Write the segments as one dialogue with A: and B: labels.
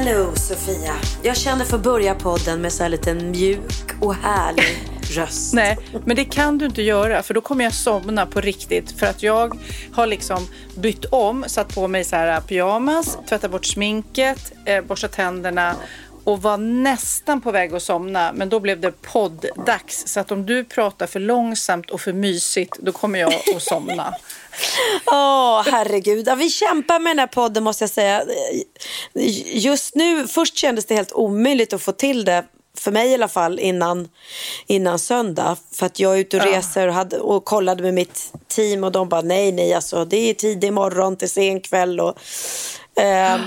A: Hello Sofia. Jag känner för att börja podden med så här liten mjuk och härlig röst.
B: Nej, men det kan du inte göra för då kommer jag somna på riktigt. För att jag har liksom bytt om, satt på mig så här pyjamas, tvättat bort sminket, eh, borstat tänderna och var nästan på väg att somna. Men då blev det podd-dags. Så att om du pratar för långsamt och för mysigt, då kommer jag att somna.
A: Åh, herregud. Ja, vi kämpar med den här podden måste jag säga. Just nu, först kändes det helt omöjligt att få till det för mig i alla fall innan, innan söndag. För att jag är ute och reser och, hade, och kollade med mitt team och de bara nej, nej, alltså det är tidig morgon till sen kväll. Och, eh,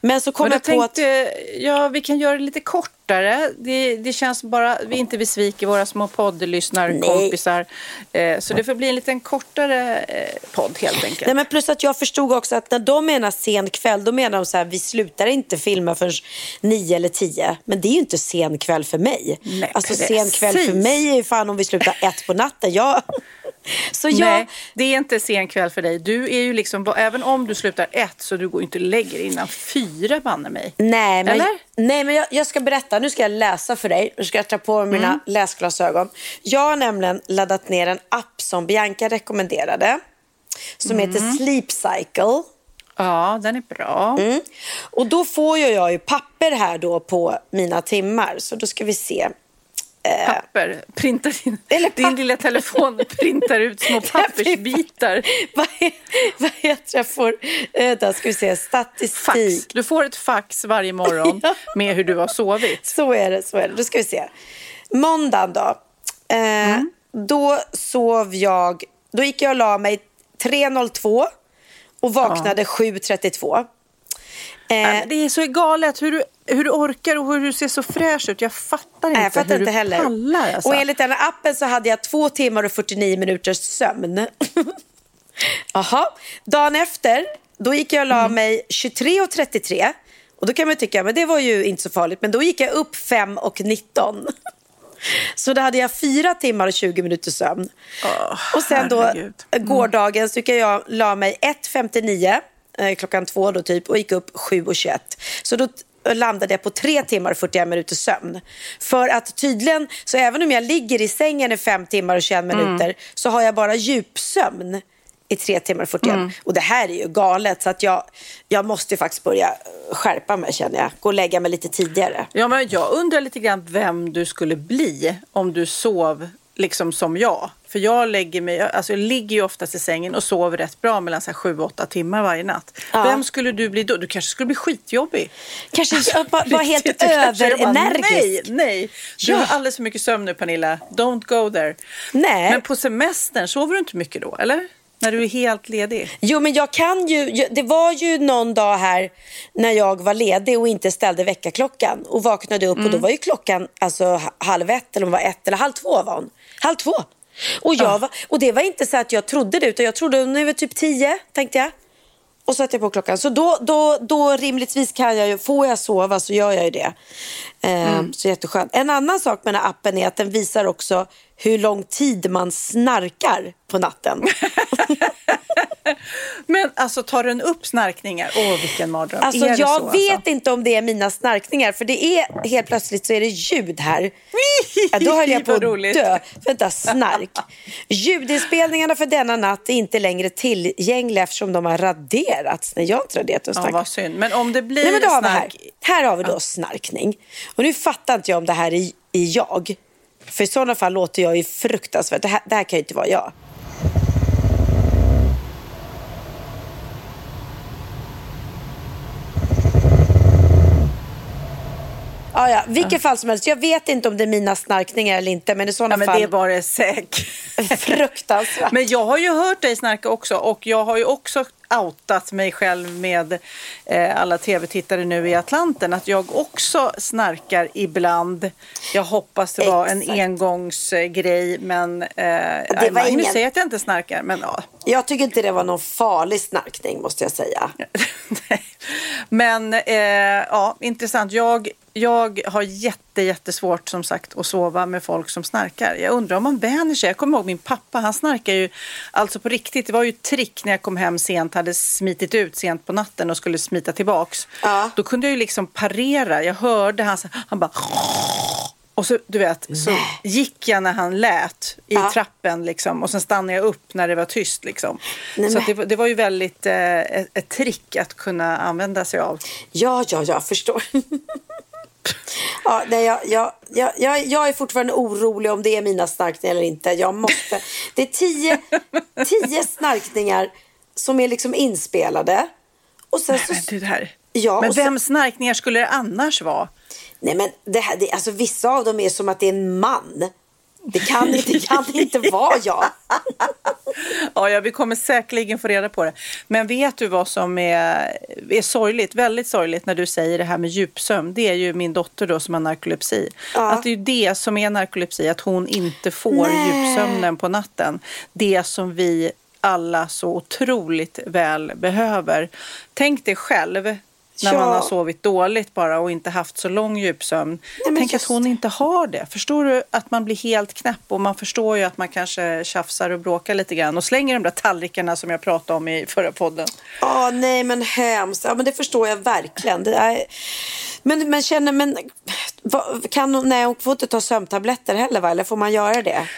A: men så kom
B: Men
A: jag
B: jag
A: på att...
B: tänkte, ja, vi kan göra det lite kortare. Det, det känns bara, vi inte vi sviker våra små poddlyssnarkompisar. Eh, så det får bli en liten kortare eh, podd helt enkelt.
A: Nej, men plus att jag förstod också att när de menar sen kväll, då menar de så här, vi slutar inte filma förrän nio eller tio. Men det är ju inte sen kväll för mig.
B: Nej,
A: alltså
B: precis.
A: sen kväll för mig är ju fan om vi slutar ett på natten. Jag... Så jag...
B: Nej, det är inte sen kväll för dig. Du är ju liksom, även om du slutar ett så du går inte och lägger innan fyra banne mig.
A: Nej, men,
B: Eller?
A: nej, men jag, jag ska berätta. Nu ska jag läsa för dig. Nu ska jag ta på mig mina
B: Mm.
A: läsglasögon. Jag har nämligen laddat ner en app som Bianca rekommenderade. Som
B: Mm.
A: heter Sleep Cycle.
B: Ja, den är bra.
A: Mm. Och då får jag ju papper här då på mina timmar. Så då ska vi se.
B: Papper. Printar din,
A: Eller
B: din
A: papp-
B: lilla telefon printar ut små pappersbitar.
A: vad, he- vad heter jag får? Vänta, ska vi se. Statistik.
B: Fax. Du får ett fax varje morgon
A: Ja.
B: med hur du har sovit.
A: Så är det, så är det. Då ska vi se. Måndagen då. Eh,
B: Mm.
A: Då sov jag, då gick jag och la mig 3.02 och vaknade 7.32.
B: Nej,
A: Eh,
B: men Det är så galet hur du, hur du orkar och hur du ser så fräsch ut. Jag fattar inte
A: jag fattar
B: hur
A: inte
B: du
A: heller.
B: pallar. Alltså.
A: Och enligt den här appen så hade jag två timmar och 49 minuters sömn. Jaha, dagen efter, då gick jag och la mig 23.33. Och då kan man tycka, men det var ju inte så farligt. Men då gick jag upp 5 och 19. Så då hade jag fyra timmar och 20 minuters sömn. och sen då,
B: herregud.
A: gårdagen, så gick jag la mig 1.59 eh, klockan två då typ och gick upp 7.21. Så då landade jag på tre timmar och 41 minuters sömn. För att tydligen, så även om jag ligger i sängen i fem timmar och 21 minuter så har jag bara djupsömn i tre timmar och 41. Och det här är ju galet så att jag, jag måste ju faktiskt börja skärpa mig känner jag. Gå och lägga mig lite tidigare.
B: Ja, men jag undrar lite grann vem du skulle bli om du sov liksom som jag. För jag lägger mig, alltså jag ligger ju oftast i sängen och sover rätt bra mellan 7-8 timmar varje natt.
A: Ja.
B: Vem skulle du bli då? Du kanske skulle bli skitjobbig.
A: Kanske bara, bara helt överenergisk.
B: Nej, nej. Du
A: Ja.
B: har alldeles för mycket sömn nu Pernilla. Don't go there.
A: Nej.
B: Men på semestern, sover du inte mycket då? Eller? När du är helt ledig?
A: Jo, men jag kan ju. Det var ju någon dag här när jag var ledig och inte ställde väckarklockan och vaknade upp och då var ju klockan alltså ha- halv ett eller var ett eller halv två var hon. Halv två. Och, jag var, och det var inte så att jag trodde det utan jag trodde nu är typ tio tänkte jag. Och så satte jag på klockan. Så då, då, då rimligtvis kan jag ju, får jag sova så gör jag ju det. Eh, Så jätteskönt. En annan sak med den här appen är att den visar också hur lång tid man snarkar på natten.
B: Men alltså tar den upp snarkningar? Åh, vilken mardröm.
A: Alltså, jag
B: så,
A: vet
B: alltså?
A: inte om det är mina snarkningar, för det är helt plötsligt så är det ljud här. Ja, då höll jag på att dö. Vänta, snark. Ljudinspelningarna för denna natt är inte längre tillgängliga eftersom de har raderats. Nej, jag har inte raderat dem.
B: Ja,
A: snark.
B: vad synd. Men om det blir
A: Nej, men då har vi här.
B: snark...
A: här har vi då snarkning. Och nu fattar inte jag om det här är, är jag. För i sådana fall låter jag ju fruktansvärt. Det här, det här kan ju inte vara jag. Ja, ja. Vilket fall som helst. Jag vet inte om det är mina snarkningar eller inte. Men i sådana
B: Ja, men
A: fall
B: det var det säkert.
A: fruktansvärt.
B: Men jag har ju hört dig snarka också och jag har ju också outat mig själv med eh, alla tv-tittare nu i Atlanten att jag också snarkar ibland. Jag hoppas det var en
A: Exakt.
B: engångsgrej men eh,
A: var
B: Magnus
A: ingen-
B: säger att jag inte snarkar men ja.
A: Jag tycker inte det var någon farlig snarkning måste jag säga.
B: Men eh, ja, intressant. Jag, jag har jätte, jättesvårt som sagt att sova med folk som snarkar. Jag undrar om man vänjer sig. Jag kommer ihåg min pappa, han snarkar ju alltså på riktigt. Det var ju ett trick när jag kom hem sent, hade smitit ut sent på natten och skulle smita tillbaks.
A: Ja.
B: Då kunde jag ju liksom parera. Jag hörde han, han bara och så, du vet, så gick jag när han lät i
A: Ja.
B: trappen liksom, och sen stannade jag upp när det var tyst. Liksom.
A: Nej,
B: så det, var- det var ju väldigt eh, ett, ett trick att kunna använda sig av.
A: Ja, ja, jag förstår. ja, nej, jag, jag, jag, jag, är fortfarande orolig om det är mina snarkningar eller inte. Jag måste. Det är tio, tio snarkningar som är liksom inspelade. Och sen så...
B: Men, här.
A: Ja,
B: men vems snarkningar skulle det annars vara?
A: Nej, men det här, det, alltså, vissa av dem är som att det är en man. Det kan, det kan inte vara jag.
B: Ja, ja, vi kommer säkerligen få reda på det. Men vet du vad som är, är sorgligt, väldigt sorgligt när du säger det här med djupsömn? Det är ju min dotter då som har narkolepsi.
A: Ja.
B: Att det är ju det som är narkolepsi, att hon inte får
A: Nej.
B: djupsömnen på natten. Det som vi alla så otroligt väl behöver. Tänk dig själv när
A: Ja.
B: man har sovit dåligt bara och inte haft så lång djupsömn.
A: men
B: Tänk
A: just
B: att hon inte har det. Förstår du att man blir helt knäpp och man förstår ju att man kanske tjafsar och bråkar lite grann och slänger de där tallrikarna som jag pratade om i förra podden.
A: Ja, nej men hemskt. Ja, men det förstår jag verkligen. Är... Men, men känner, men kan hon, nej hon får inte ta sömntabletter heller va? Eller får man göra det?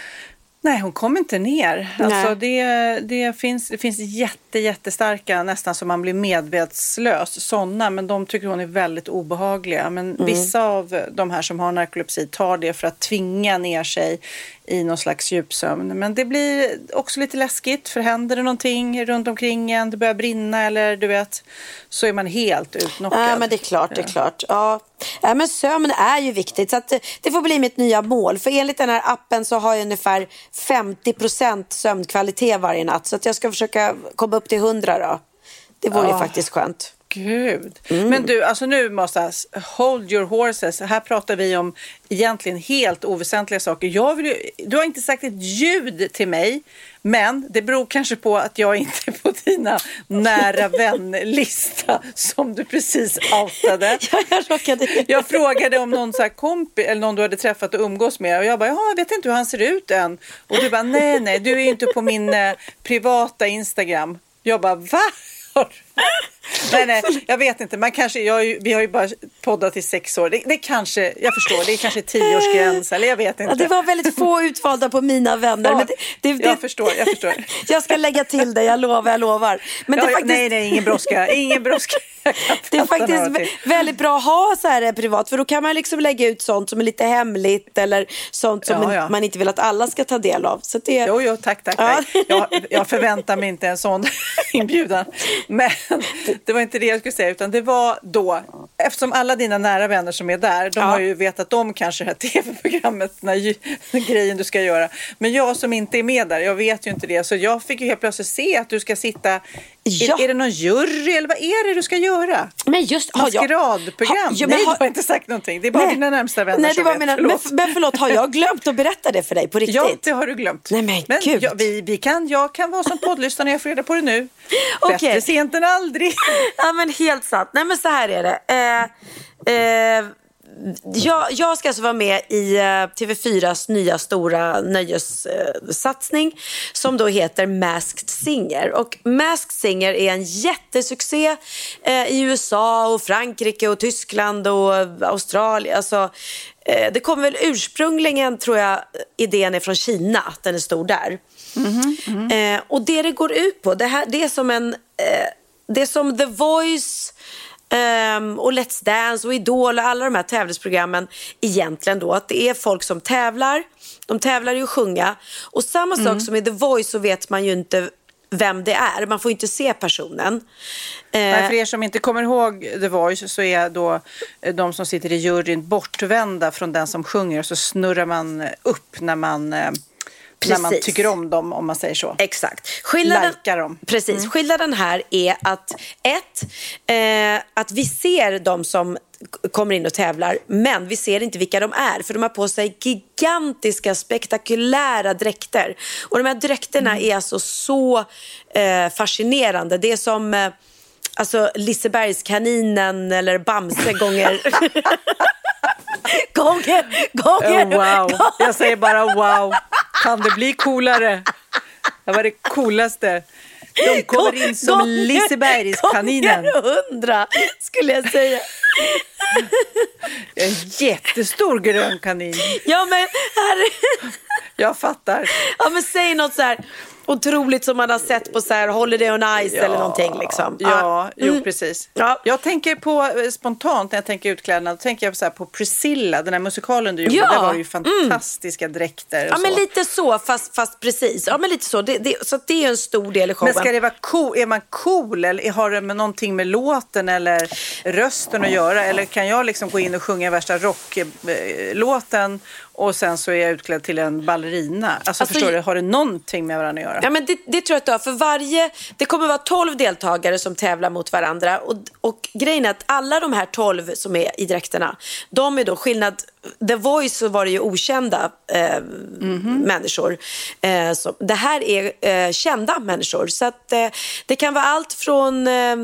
B: Nej, hon kom inte ner. Alltså, det, det, finns, det finns jätte, jättestarka, nästan som man blir medvetslös, sådana, men de tycker hon är väldigt obehagliga. Men
A: Mm.
B: vissa av de här som har narkolepsi tar det för att tvinga ner sig i någon slags djupsömn. Men det blir också lite läskigt, för händer det någonting runt omkring en, det börjar brinna eller du vet, så är man helt utnockad.
A: Ja, men det är klart, det är klart. Ja. Ja, men sömn är ju viktigt. Så att det, det får bli mitt nya mål. För enligt den här appen så har jag ungefär 50% sömnkvalitet varje natt. Så att jag ska försöka komma upp till 100 då. Det vore ju
B: Ja.
A: faktiskt skönt.
B: Gud.
A: Mm.
B: Men du, alltså nu måste jag... Hold your horses. Här pratar vi om egentligen helt oväsentliga saker. Jag vill ju, du har inte sagt ett ljud till mig. Men det beror kanske på att jag inte är på dina nära vän-lista som du precis outade.
A: Ja, jag råkade...
B: Jag frågade om någon så kompis eller någon du hade träffat och umgås med och jag bara, ja, jag vet inte hur han ser ut än. Och du bara, nej, nej, du är ju inte på min eh, privata Instagram. Jag bara, va? Nej, nej, jag vet inte. Man kanske, ju- vi har ju bara poddat i sex år. Det, det kanske, jag förstår, det är kanske tioårsgräns eller jag vet inte.
A: Ja, det var väldigt få utvalda på mina vänner.
B: Ja,
A: men det, det, det,
B: jag förstår, jag förstår.
A: Jag ska lägga till det, jag lovar, jag lovar. Men det
B: Ja,
A: är
B: ja,
A: faktiskt,
B: Nej, nej, ingen brådska. Ingen brådska.
A: Det är faktiskt väldigt bra att ha så här privat. För då kan man liksom lägga ut sånt som är lite hemligt. Eller sånt som
B: Ja, ja.
A: man inte vill att alla ska ta del av. Så det,
B: Jo, jo, tack, tack.
A: Ja.
B: Jag, jag förväntar mig inte en sån inbjudan. Men det var inte det jag skulle säga, utan det var då, eftersom alla dina nära vänner som är där, de
A: Ja.
B: har ju vetat om kanske det här tv-programmet, den här grejen du ska göra. Men jag som inte är med där, jag vet ju inte det, så jag fick ju helt plötsligt se att du ska sitta,
A: Ja.
B: är, är det någon jury eller vad är det du ska göra?
A: Men just har jag-
B: Maskeradprogram?
A: har- ja, men
B: Nej,
A: har-
B: du har inte sagt någonting. Det är bara
A: Nej.
B: dina närmsta vänner
A: Nej, det
B: som
A: var
B: vet.
A: mina,
B: Förlåt.
A: Men, men förlåt, har jag glömt att berätta det för dig på riktigt?
B: Ja, det har du glömt.
A: Nej, men gud.
B: ja, vi, vi kan, jag kan vara som poddlyssnare när jag får reda på det nu.
A: Okej.
B: Bättre sent än aldrig.
A: Ja men helt sant. Nej men så här är det. Eh, eh, jag, jag ska alltså vara med i eh, TV4s nya stora nöjessatsning som då heter Masked Singer. Och Masked Singer är en jättesuccé eh, i USA och Frankrike och Tyskland och Australien. Alltså, eh, det kommer väl ursprungligen, tror jag, idén är från Kina, att den är stor där. Eh, och det det går ut på, det, här, det är som en... Eh, det är som The Voice ehm, och Let's Dance och Idol och alla de här tävlingsprogrammen egentligen då. Att det är folk som tävlar. De tävlar ju att sjunga. Och samma sak som i The Voice så vet man ju inte vem det är. Man får inte se personen. Eh,
B: Nej, för er som inte kommer ihåg The Voice så är då eh, de som sitter i juryn bortvända från den som sjunger så snurrar man upp när man, eh, när man
A: Precis.
B: tycker om dem om man säger så.
A: Exakt. Skillnaden,
B: Likar dem.
A: Precis. Skillnaden här är att ett, eh, att vi ser de som kommer in och tävlar, men vi ser inte vilka de är. För de har på sig gigantiska, spektakulära dräkter. Och de här dräkterna är alltså så eh, fascinerande. Det är som eh, alltså Lisebergskaninen eller Bamse gånger... gånger, gånger,
B: Oh, wow, jag säger bara wow. Kan det bli coolare? Det var det coolaste. De kommer in som Lisebergskaninen.
A: Gånger hundra skulle jag säga.
B: En jättestor grön kanin.
A: Ja men, herre,
B: Jag fattar.
A: ja, men säg något så här otroligt som man har sett på så här Holiday on Ice eller någonting. Liksom.
B: Ja, jo
A: Mm.
B: precis.
A: Ja.
B: Jag tänker på eh, spontant när jag tänker utklädnad, då tänker jag så här på Priscilla, den här musikalen du gjorde.
A: Ja. Mm.
B: Där var det ju fantastiska dräkter och
A: Ja, men
B: så.
A: lite så, fast, fast precis. Ja, men lite så. Det, det, så det är en stor del i showen.
B: Men ska det vara cool? Är man cool eller har det med någonting med låten eller rösten att göra? Eller kan jag liksom gå in och sjunga värsta rocklåten och sen så är jag utklädd till en ballerina? Alltså,
A: Alltså,
B: förstår du, har det någonting med varandra att göra?
A: Ja, men det, det tror jag att det har. För varje, det kommer vara 12 deltagare som tävlar mot varandra. Och, och grejen är att alla de här 12 som är i dräkterna, de är då skillnad. The Voice så var det ju okända eh, människor. Eh, så, det här är eh, kända människor. Så att, eh, det kan vara allt från eh,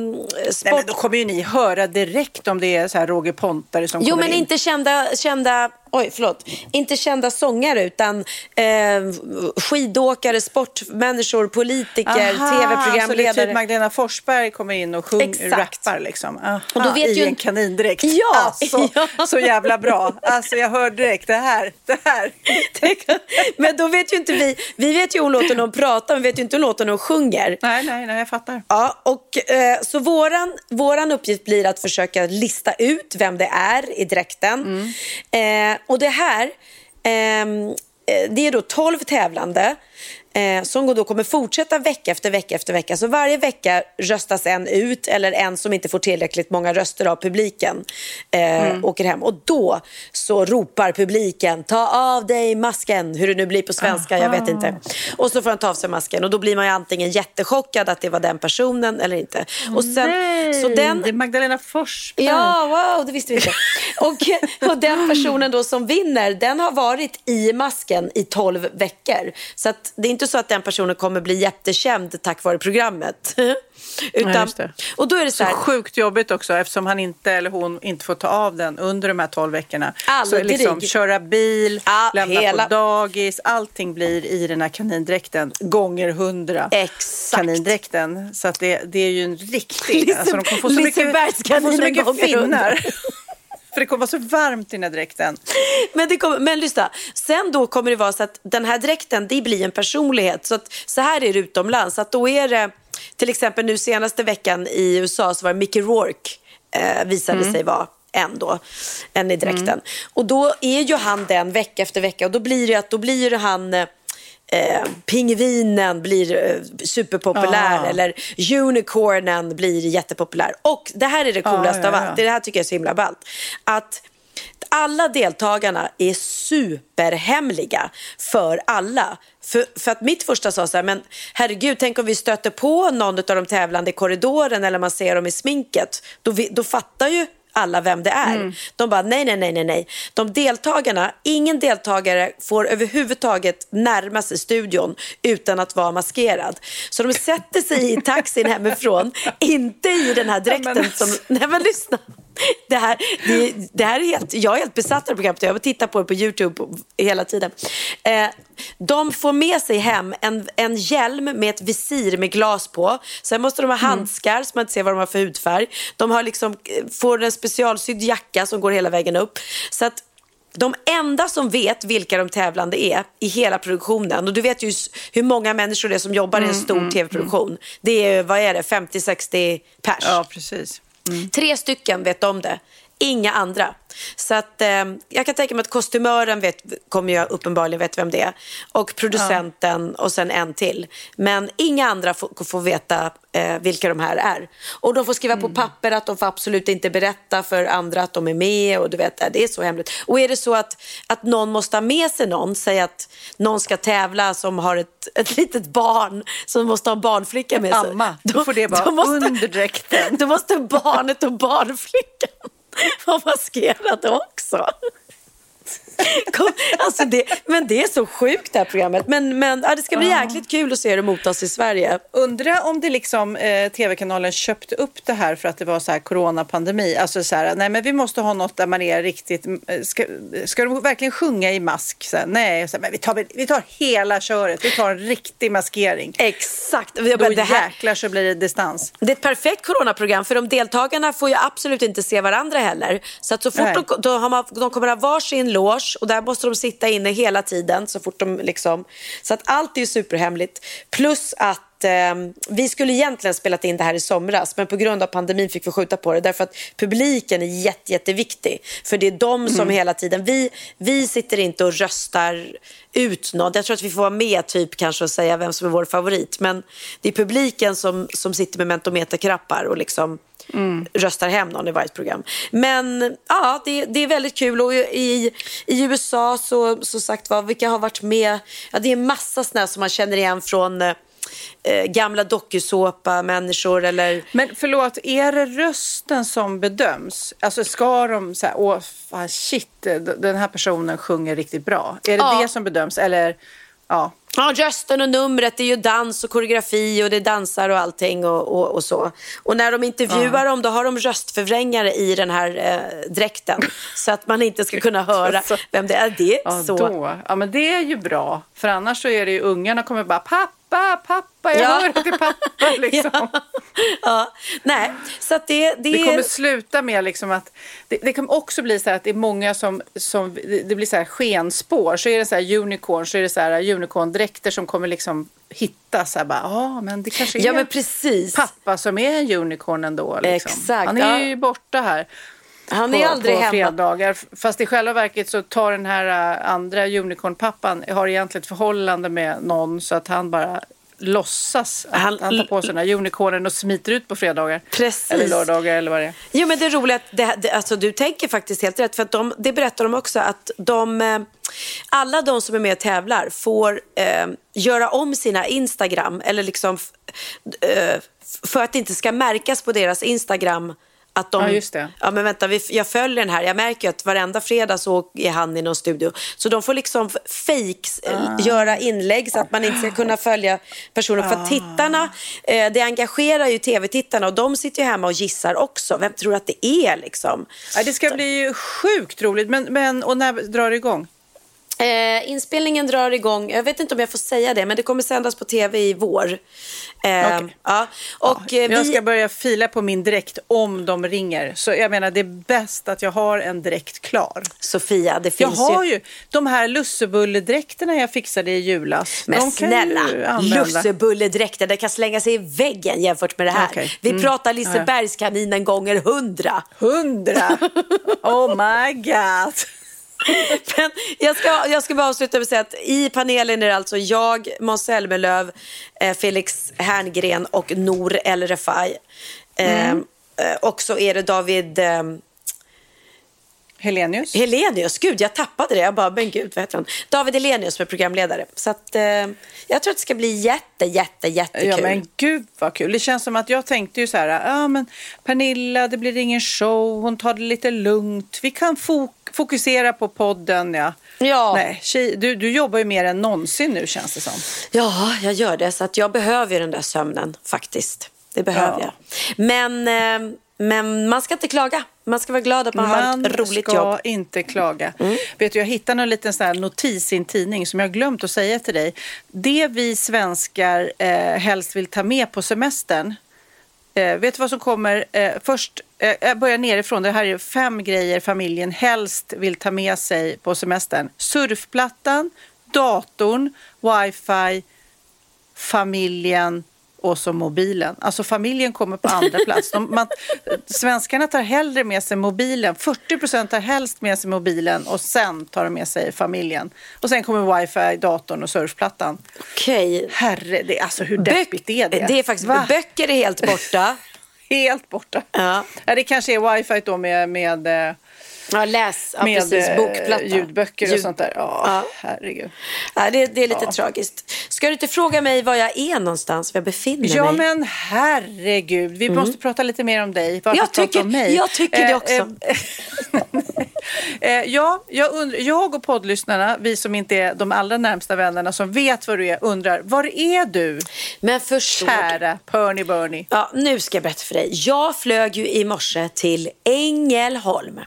A: sport...
B: Nej, men då kommer ju ni höra direkt om det är så här Roger Pontare som
A: Jo,
B: kommer
A: men
B: in.
A: inte kända, kända, oj, förlåt, inte kända sångare utan eh, skidåkare, sportmänniskor, politiker,
B: Aha, Så det är
A: tv-programledare.
B: typ Magdalena Forsberg kommer in och sjung,
A: Exakt.
B: rappar liksom. Aha,
A: Och då vet
B: I
A: ju
B: en- kanindräkt.
A: Ja,
B: Alltså,
A: ja.
B: Så jävla bra. Alltså jag hör direkt det här. Det här.
A: Men då vet ju inte vi, vi vet ju hur hon låter när hon pratar, men vet ju inte hon låter när hon sjunger.
B: Nej, nej, nej, jag fattar.
A: Ja, och, eh, så våran, våran uppgift blir att försöka lista ut vem det är i dräkten. Eh, och det här, ehm, eh, det är då 12 tävlande eh, som då kommer fortsätta vecka efter vecka efter vecka. Så varje vecka röstas en ut eller en som inte får tillräckligt många röster av publiken eh, åker hem. Och då så ropar publiken ta av dig masken, hur det nu blir på svenska, jag vet inte. Och så får han ta av sig masken och då blir man ju antingen jättechockad att det var den personen eller inte. Och sen, så den,
B: Det är Magdalena Forsberg.
A: Ja, wow, det visste vi inte. Och, och den personen då som vinner, den har varit i masken i 12 veckor. Så att det är inte så att den personen kommer bli jättekänd tack vare programmet. Utan,
B: Nej.
A: Och då är det så
B: Så
A: här,
B: sjukt jobbigt också eftersom han inte eller hon inte får ta av den under de här 12 veckorna.
A: Aldrig.
B: Så liksom köra bil,
A: Ja,
B: lämna
A: hela-
B: på dagis, allting blir i den här kanindräkten gånger hundra.
A: Exakt.
B: Kanindräkten. Så att det, det är ju en riktig...
A: Lise-
B: alltså de kommer få så mycket, få så mycket finnar. För det kommer vara så varmt i den här dräkten.
A: Men, det kommer, men lyssna, sen då kommer det vara så att den här dräkten det blir en personlighet. Så, att, så här är det utomlands. Att då är det, till exempel nu senaste veckan i USA så var det Mickey Rourke eh, visade sig vara en då, en i dräkten. Och då är ju han den vecka efter vecka och då blir det att då blir han eh, Eh, pingvinen blir eh, superpopulär
B: Ah.
A: eller unicornen blir jättepopulär. Och det här är det coolaste
B: ja,
A: av
B: ja.
A: allt. Det här tycker jag är så himla ballt. Att alla deltagarna är superhemliga för alla. För, för att mitt första sa så här, men herregud, tänk om vi stöter på någon av de tävlande i korridoren eller man ser dem i sminket. Då, vi, då fattar ju alla vem det är. De bara, nej, nej, nej, nej, nej. De deltagarna, ingen deltagare får överhuvudtaget närma sig studion utan att vara maskerad. Så de sätter sig i taxin hemifrån, inte i den här dräkten som... Nej, men lyssna. Det här, det, det här är helt, jag är helt besatt av det programmet. Jag tittar på det på YouTube hela tiden. Eh, de får med sig hem en, en hjälm med ett visir med glas på. Sen måste de ha handskar så man inte ser vad de har för hudfärg. De har liksom, eh, får en specialsydd jacka som går hela vägen upp. Så att de enda som vet vilka de tävlande är i hela produktionen, och du vet ju hur många människor det är som jobbar i en stor tv-produktion. Det är, vad är det, 50-60 pers.
B: Ja, precis.
A: Tre stycken vet om det, inga andra. Så att, eh, jag kan tänka mig att kostymören vet, kommer jag uppenbarligen vet vem det är. Och producenten och sen en till. Men inga andra får, får veta eh, vilka de här är. Och de får skriva på papper att de får absolut inte berätta för andra att de är med. Och du vet, det är så hemligt. Och är det så att, att någon måste ha med sig någon, säg att någon ska tävla som har ett, ett litet barn som måste ha en barnflicka med sig.
B: Amma, då får det vara
A: då måste,
B: under dräkten.
A: Då måste barnet och barnflickan var maskerade också. Kom, alltså det, men det är så sjukt det här programmet. Men, men ja, det ska bli jäkligt kul att se det motas i Sverige.
B: Undra om det liksom eh, tv-kanalen köpte upp det här för att det var så här coronapandemi. Alltså så här, nej men vi måste ha något där man är riktigt, eh, ska, ska de verkligen sjunga i mask? Så här, nej, så här, men vi tar, vi tar hela köret, vi tar en riktig maskering.
A: Exakt.
B: Då
A: det, här,
B: jäklar så blir det distans.
A: det är ett perfekt coronaprogram för de deltagarna får ju absolut inte se varandra heller. Så att så fort de, då har man, de kommer ha varsin loge och där måste de sitta inne hela tiden så fort de liksom... Så att allt är superhemligt. Plus att eh, vi skulle egentligen spelat in det här i somras men på grund av pandemin fick vi skjuta på det därför att publiken är jätte, jätteviktig. För det är de som hela tiden... Vi, vi sitter inte och röstar ut någon. Jag tror att vi får vara med typ kanske och säga vem som är vår favorit. Men det är publiken som, som sitter med mentometerknappar och liksom röstar hem någon i varje program. Men ja, det, det är väldigt kul. Och i, i USA så, så sagt var, vilka har varit med? Ja, det är massa sådana som man känner igen från eh, gamla dokusåpa-människor eller...
B: Men förlåt, är det rösten som bedöms? Alltså ska de säga, åh fan, shit, den här personen sjunger riktigt bra. Är det
A: Ja.
B: det som bedöms? Eller, ja.
A: Ja, rösten och numret, det är ju dans och koreografi och det är dansar och allting och, och, och så. Och när de intervjuar dem då har de röstförvrängare i den här eh, dräkten så att man inte ska kunna höra vem det är. Det är
B: Ja,
A: så.
B: då. ja, men det är ju bra. För annars så är det ju ungarna kommer bara pappa, pappa, jag
A: Ja.
B: hör att det är pappa. Liksom.
A: Ja. ja. Nej, så det, det,
B: Det kommer sluta med liksom att det, det kommer också bli så här att det är många som, som det blir så här skenspår. Så är det så här unicorn, så är det så här unicorn-dräkter som kommer liksom hitta så här bara, ja men det kanske är
A: Ja, men precis.
B: pappa som är en unicorn ändå. Liksom.
A: Exakt,
B: Han är
A: ja.
B: ju borta här.
A: Han är
B: på,
A: aldrig
B: på
A: hemma.
B: fredagar. Fast i själva verket så tar den här äh, andra unicornpappan har egentligen ett förhållande med någon så att han bara låtsas att
A: Han-
B: han, tar på sig den här unicornen och smiter ut på fredagar.
A: Precis.
B: Eller lördagar eller vad det är.
A: Jo, men det är roligt att det, det, alltså, du tänker faktiskt helt rätt. För att de, det berättar de också att de, eh, alla de som är med och tävlar får eh, göra om sina Instagram. Eller liksom eh, för att det inte ska märkas på deras Instagram att de,
B: Ja, just det.
A: Ja, men vänta, vi, jag följer den här. Jag märker att varenda fredag så är han i någon studio. Så de får liksom fakes eh,
B: Ah.
A: göra inlägg så att man inte ska kunna följa personen. För att tittarna, eh, det engagerar ju tv-tittarna och de sitter ju hemma och gissar också. Vem tror att det är liksom?
B: Ja, det ska bli ju sjukt roligt. Men, men, och när drar det igång?
A: Eh, inspelningen drar igång, jag vet inte om jag får säga det, men det kommer sändas på tv i vår. Eh,
B: Okej.
A: ja. Och, eh,
B: Jag
A: vi,
B: ska börja fila på min dräkt om de ringer. Så jag menar, det är bäst att jag har en dräkt klar.
A: Sofia, det
B: Jag
A: finns
B: har
A: ju...
B: ju de här lussebulledräkterna jag fixade i julas.
A: Men
B: de jag ju
A: snälla, lussebulledräkter, det kan slänga sig i väggen jämfört med det här.
B: Okej.
A: Vi
B: Mm.
A: pratar
B: Ja, ja.
A: Lisebergskaninen gånger hundra.
B: Hundra! Oh my god!
A: Men jag ska, jag ska bara avsluta med att säga att i panelen är det alltså jag, Måns Zelmerlöw, eh, Felix Herngren och Nour El Refai.
B: Mm.
A: eh, och så är det David eh,
B: Helenius?
A: Helenius. Gud, jag tappade det. Jag bara, men gud, vad heter han? David Helenius är programledare. Så att, eh, jag tror att det ska bli jätte, jätte, jättekul.
B: Ja men gud vad kul. Det känns som att jag tänkte ju så här, ja men Pernilla det blir ingen show, hon tar det lite lugnt. Vi kan fok- fokusera på podden ja.
A: Ja.
B: Nej, du, du jobbar ju mer än någonsin nu känns det som.
A: Ja, jag gör det. Så att jag behöver ju den där sömnen faktiskt. Det behöver
B: Ja.
A: jag. Men, eh, men man ska inte klaga. Man ska vara glad att man, har
B: Man
A: ett roligt
B: ska
A: jobb. Mm.
B: inte klaga. Vet du, jag hittade en liten sån notis i en tidning som jag har glömt att säga till dig. Det vi svenskar eh, helst vill ta med på semestern. Eh, vet du vad som kommer? Eh, först, eh, jag börjar nerifrån. Det här är fem grejer familjen helst vill ta med sig på semestern. Surfplattan, datorn, wifi, familjen och så mobilen. Alltså familjen kommer på andra plats. De, man, svenskarna tar hellre med sig mobilen. 40 procent tar helst med sig mobilen och sen tar de med sig familjen. Och sen kommer wifi, datorn och surfplattan.
A: Okej.
B: Herre, det, alltså hur deppigt är det?
A: Det är faktiskt,
B: Va?
A: böcker är helt borta.
B: Helt borta.
A: Ja.
B: Ja, det kanske är wifi då med, med, eh,
A: Ja, läs. Ja,
B: med
A: precis.
B: eh,
A: Bokplatta.
B: ljudböcker och
A: Ljud-
B: sånt där. Ja,
A: Ja.
B: herregud.
A: Ja, det, det är lite
B: Ja.
A: tragiskt. Ska du inte fråga mig var jag är någonstans, var jag befinner
B: Ja
A: mig?
B: men herregud, vi måste prata lite mer om dig. Varför
A: Jag
B: prata
A: tycker-
B: om mig?
A: jag tycker det också.
B: eh, ja, jag, undrar, jag och poddlyssnarna, vi som inte är de allra närmsta vännerna som vet vad du är, undrar, var är du?
A: Men förstår?
B: Kära Perny Bernie.
A: Ja, nu ska jag berätta för dig. Jag flög ju i morse till Ängelholm.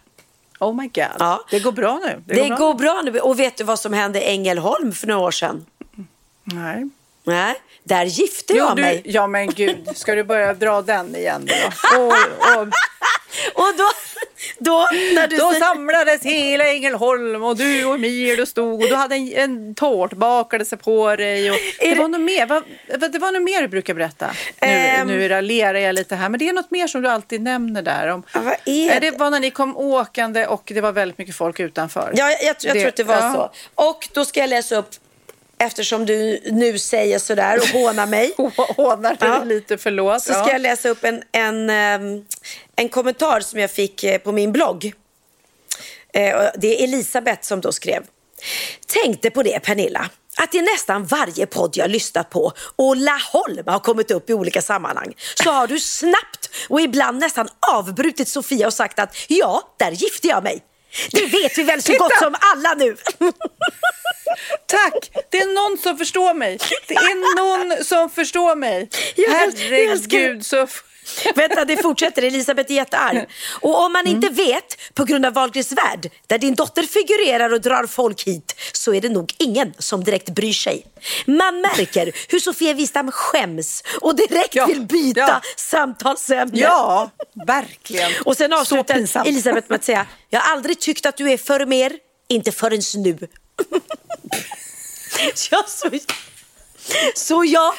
B: Oh my god,
A: Ja.
B: det går bra nu.
A: Det, går, bra. nu. Och vet du vad som hände i Ängelholm för några år sedan?
B: Nej.
A: Nej, där gifte jag
B: du,
A: mig.
B: ja men gud, ska du börja dra den igen då? Och, och,
A: Och då, då när du
B: Då samlades hela Ängelholm och du och Emil och stod och du hade en, en tårtbakelse på dig. Och det,
A: det-
B: var något mer, vad- det var något mer du brukar berätta. Nu,
A: Ehm.
B: nu raljerar jag lite här, men det är något mer som du alltid nämner där. Om,
A: vad är
B: Eh, det
A: det?
B: var när ni kom åkande och det var väldigt mycket folk utanför.
A: Ja, jag, jag, jag
B: Det-
A: tror att det var
B: ja.
A: så. Och då ska jag läsa upp, eftersom du nu säger sådär och hånar mig.
B: Hånar dig
A: Ja.
B: lite, förlåt.
A: Så ska jag läsa upp en, en, en kommentar som jag fick eh, på min blogg. Eh, Det är Elisabeth som då skrev. Tänkte på det Pernilla, att i nästan varje podd jag lyssnat på och Laholm har kommit upp i olika sammanhang så har du snabbt och ibland nästan avbrutit Sofia och sagt att ja, där gifte jag mig. Det vet vi väl så
B: Titta!
A: gott som alla nu.
B: Tack! Det är någon som förstår mig. Det är någon som förstår mig. Herregud, så...
A: Vänta, det fortsätter. Elisabeth är jättearg. Och om man inte vet, på grund av Wahlgrens värld, där din dotter figurerar och drar folk hit, så är det nog ingen som direkt bryr sig. Man märker hur Sofia Wistam skäms och direkt
B: Ja,
A: vill byta
B: ja.
A: samtalsämne.
B: Ja, verkligen.
A: Och sen avslutar. Elisabeth med att säga, jag har aldrig tyckt att du är för mer, inte förrän nu. ja, så, så ja,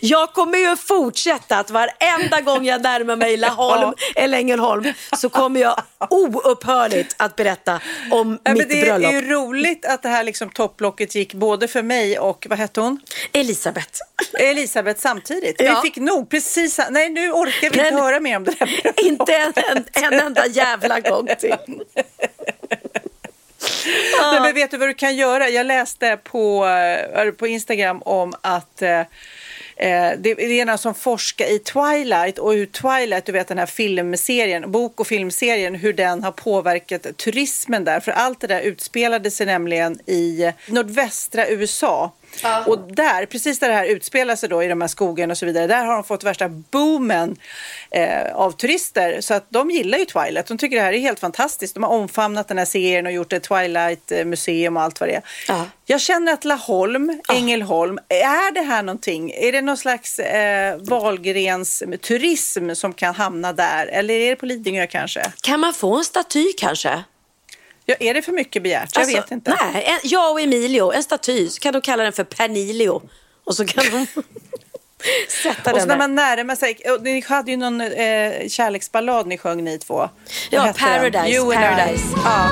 A: jag kommer ju fortsätta att varenda gång jag närmar mig Laholm eller Ängelholm så kommer jag oupphörligt att berätta om
B: Ja,
A: mitt
B: men det
A: bröllop.
B: är ju roligt att det här liksom topplocket gick både för mig och, vad hette hon?
A: Elisabeth.
B: Elisabeth samtidigt.
A: Ja.
B: Vi fick nog precis, nej nu orkar vi inte höra mer om det här bröllopet.
A: Inte en, en, en enda jävla gång till.
B: Nej, men vet du vad du kan göra? Jag läste på, eh, på Instagram om att eh, eh, det det är någon som forskar i Twilight och hur Twilight, du vet den här filmserien, bok och filmserien, hur den har påverkat turismen där. För allt det där utspelade sig nämligen i nordvästra USA. Och där, precis där det här utspelar sig då i de här skogarna och så vidare, där har de fått värsta boomen eh, av turister. Så att de gillar ju Twilight. De tycker det här är helt fantastiskt. De har omfamnat den här serien och gjort ett Twilight-museum och allt vad det är.
A: Ja.
B: Jag känner att Laholm, Ängelholm, är det här någonting? Är det någon slags eh, Wahlgrens turism som kan hamna där? Eller är det på Lidingö kanske?
A: Kan man få en staty kanske?
B: Ja, är det för mycket begärt? Jag
A: Alltså,
B: vet inte.
A: Nej, en, jag och Emilio, en staty, så kan de kalla den för Pernilio. Och så kan de sätta
B: Och så
A: den
B: när man närmar sig, ni hade ju någon eh, kärleksballad ni sjöng ni två.
A: Ja,
B: den?
A: Paradise.
B: You.
A: Paradise.
B: Ja.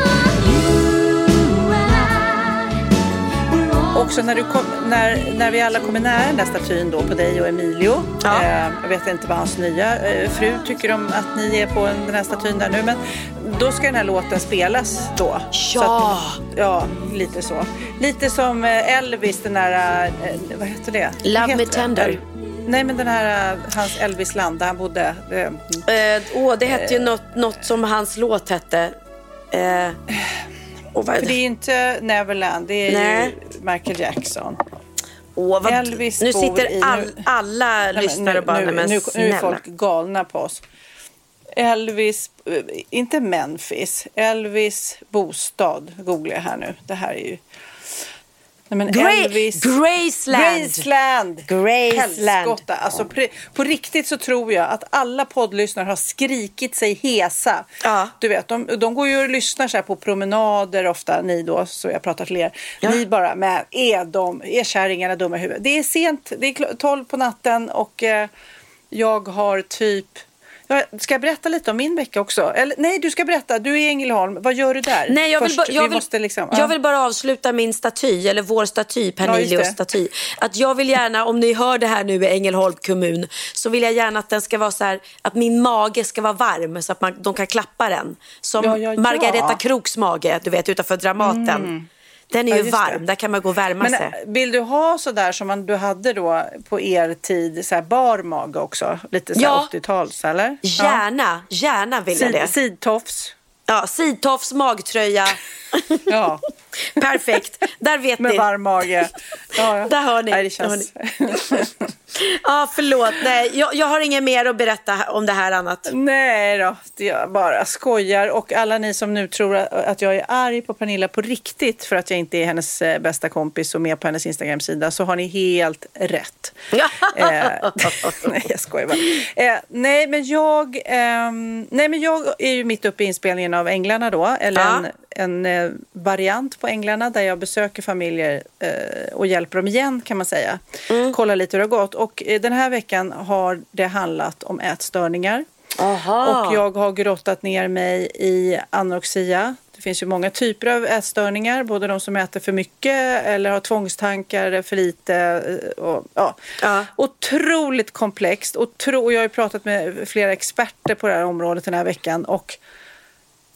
B: Också när, du kom, när, när vi alla kommer nära den där statyn då på dig och Emilio.
A: Ja.
B: Eh, jag vet inte vad hans nya eh, fru tycker om att ni är på den här statyn där nu. Men då ska den här låten spelas då. Så
A: Ja.
B: att, ja, lite så. Lite som eh, Elvis, den där, eh, vad heter det?
A: Love
B: Vad
A: Me
B: heter
A: Tender.
B: Nej, men den här, eh, hans Elvis-land där han bodde. Eh,
A: Eh, åh, det hette ju något, något som hans låt hette. Och vad
B: För det är inte Neverland, det är
A: Nej.
B: Michael Jackson.
A: Åh, vad,
B: Elvis
A: nu sitter
B: i-
A: all,
B: nu-
A: alla lyssnare och bara,
B: nu,
A: men
B: nu, nu är folk galna på oss. Elvis, eh, inte Memphis, Elvis bostad googlar jag här nu. Det här är ju... Nej, men
A: Gra-
B: Elvis...
A: Graceland.
B: Graceland!
A: Graceland.
B: Helskotta. Alltså, på, på riktigt så tror jag att alla poddlyssnare har skrikit sig hesa.
A: Ja.
B: Du vet, de, de går ju och lyssnar så på promenader ofta, ni då, så jag pratar till er.
A: Ja.
B: Ni bara, men är de, är kärringarna dumma i huvudet? Det är sent, det är 12 på natten och eh, jag har typ ska jag berätta lite om min vecka också? Eller, nej, du ska berätta. Du är i Ängelholm. Vad gör du där?
A: Nej, jag vill, bara, jag,
B: vi måste liksom,
A: jag
B: ja.
A: vill bara avsluta min staty, eller vår staty,
B: Ja,
A: Pernilios
B: det.
A: staty. Att jag vill gärna, om ni hör det här nu i Ängelholm kommun, så vill jag gärna att den ska vara så här, att min mage ska vara varm så att man, de kan klappa den. Som
B: Ja, ja, ja.
A: Margareta Kroks mage, du vet utanför Dramaten. Den är
B: Ja,
A: ju
B: just det.
A: varm, där kan man gå och värma
B: Men
A: sig.
B: äh, vill du ha så där som man, du hade då på er tid, så här bar mage också? Lite så
A: Ja.
B: 80-tals eller?
A: Gärna, gärna vill jag det.
B: sidtofs.
A: Ja, sidtofs, magtröja.
B: Ja,
A: Perfekt, där vet
B: med
A: ni.
B: varm mage. Ja, ja.
A: Där hör ni.
B: Nej, det känns...
A: Ja, förlåt. Nej, jag, jag har inget mer att berätta om det här annat.
B: Nej då, jag bara skojar. Och alla ni som nu tror att jag är arg på Pernilla på riktigt för att jag inte är hennes eh, bästa kompis och med på hennes Instagram-sida så har ni helt rätt. Eh, nej, jag skojar bara. Eh, nej, men jag, ehm, nej, men jag är ju mitt uppe i inspelningen av Änglarna då. Eller
A: Ja.
B: en, en eh, variant på Änglarna där jag besöker familjer eh, och hjälper dem igen kan man säga. Kolla lite hur det har gått. Och eh, den här veckan har det handlat om ätstörningar.
A: Aha.
B: Och jag har grottat ner mig i anorexia. Det finns ju många typer av ätstörningar, både de som äter för mycket eller har tvångstankar för lite. Och, ja.
A: Ja.
B: Otroligt komplext. Otro, och jag har ju pratat med flera experter på det här området den här veckan. Och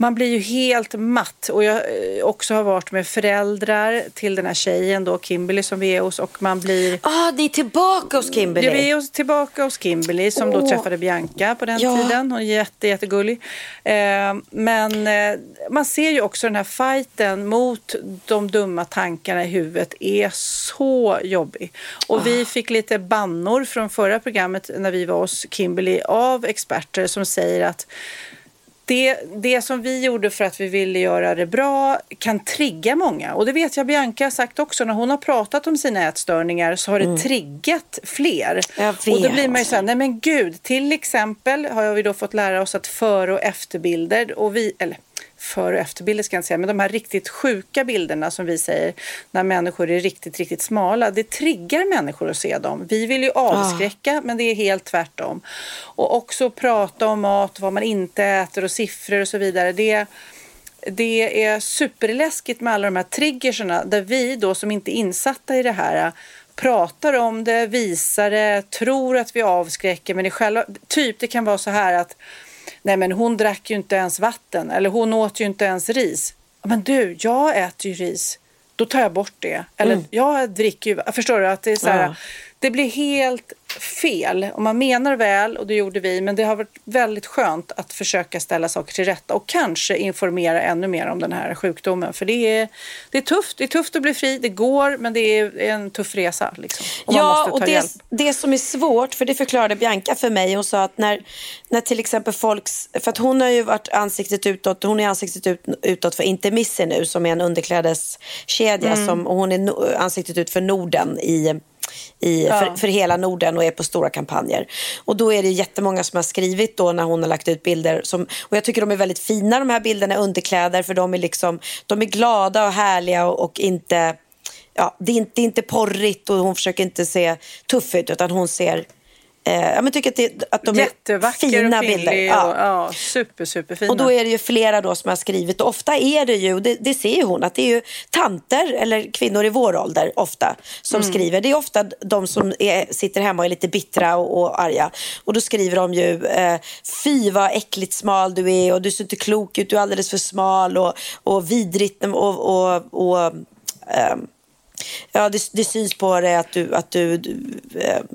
B: man blir ju helt matt. Och jag eh, också har varit med föräldrar till den här tjejen då, Kimberly som vi är hos. Och man blir...
A: Ah, ni är tillbaka hos Kimberly.
B: Vi är tillbaka hos Kimberly som då
A: Åh.
B: träffade Bianca på den
A: Ja.
B: tiden. Hon är jätte, jättegullig. Eh, men eh, man ser ju också den här fighten mot de dumma tankarna i huvudet är så jobbig. Och
A: Ah.
B: vi fick lite bannor från förra programmet när vi var hos Kimberly av experter som säger att det, det som vi gjorde för att vi ville göra det bra kan trigga många. Och det vet jag Bianca har sagt också. När hon har pratat om sina ätstörningar så har det triggat fler.
A: Mm.
B: Och då blir man ju så här, nej men gud. Till exempel har vi då fått lära oss att före och efterbilder och vi, eller före och efterbilder ska jag inte säga, men de här riktigt sjuka bilderna som vi säger när människor är riktigt, riktigt smala, det triggar människor att se dem. Vi vill ju avskräcka, men det är helt tvärtom. Och också prata om mat, vad man inte äter och siffror och så vidare. Det, det är superläskigt med alla de här triggerserna där vi då som inte är insatta i det här pratar om det, visar det, tror att vi avskräcker men i själva, typ det kan vara så här att nej men hon drack ju inte ens vatten eller hon åt ju inte ens ris. Men du, jag äter ju ris. Då tar jag bort det. Eller jag dricker ju, förstår du? Att det är så här,
A: Ja.
B: det blir helt fel. Och man menar väl, och det gjorde vi, men det har varit väldigt skönt att försöka ställa saker till rätta och kanske informera ännu mer om den här sjukdomen. För det är, det är tufft. Det är tufft att bli fri. Det går, men det är en tuff resa. Liksom. Och man
A: ja,
B: måste ta
A: och det,
B: hjälp.
A: det som är svårt, för det förklarade Bianca för mig. Hon sa att när, när till exempel folks... För att hon har ju varit ansiktet utåt. Hon är ansiktet ut, utåt för Intermissi nu som är en underklädeskedja.
B: Mm.
A: Som, och hon är no, ansiktet ut för Norden i, i, för, för hela Norden och är på stora kampanjer. Och då är det jättemånga som har skrivit då när hon har lagt ut bilder. Som, och jag tycker de är väldigt fina de här bilderna, underkläder. För de är, liksom, de är glada och härliga och, och inte ja, det, är inte, det är inte porrigt och hon försöker inte se tuff ut utan hon ser eh, ja, men tycker att, det, att de är fina
B: och
A: bilder. Ja.
B: Och, ja, super, superfina.
A: Och då är det ju flera då som har skrivit och ofta är det ju, det, det ser ju hon, att det är ju tanter eller kvinnor i vår ålder ofta som
B: Mm.
A: skriver. Det är ofta de som är, sitter hemma och är lite bittra och, och arga. Och då skriver de ju, eh, fy vad äckligt smal du är och du ser inte klok ut, du är alldeles för smal och, och vidrigt och, och, och ehm, Ja, det, det syns på dig att du, att du, du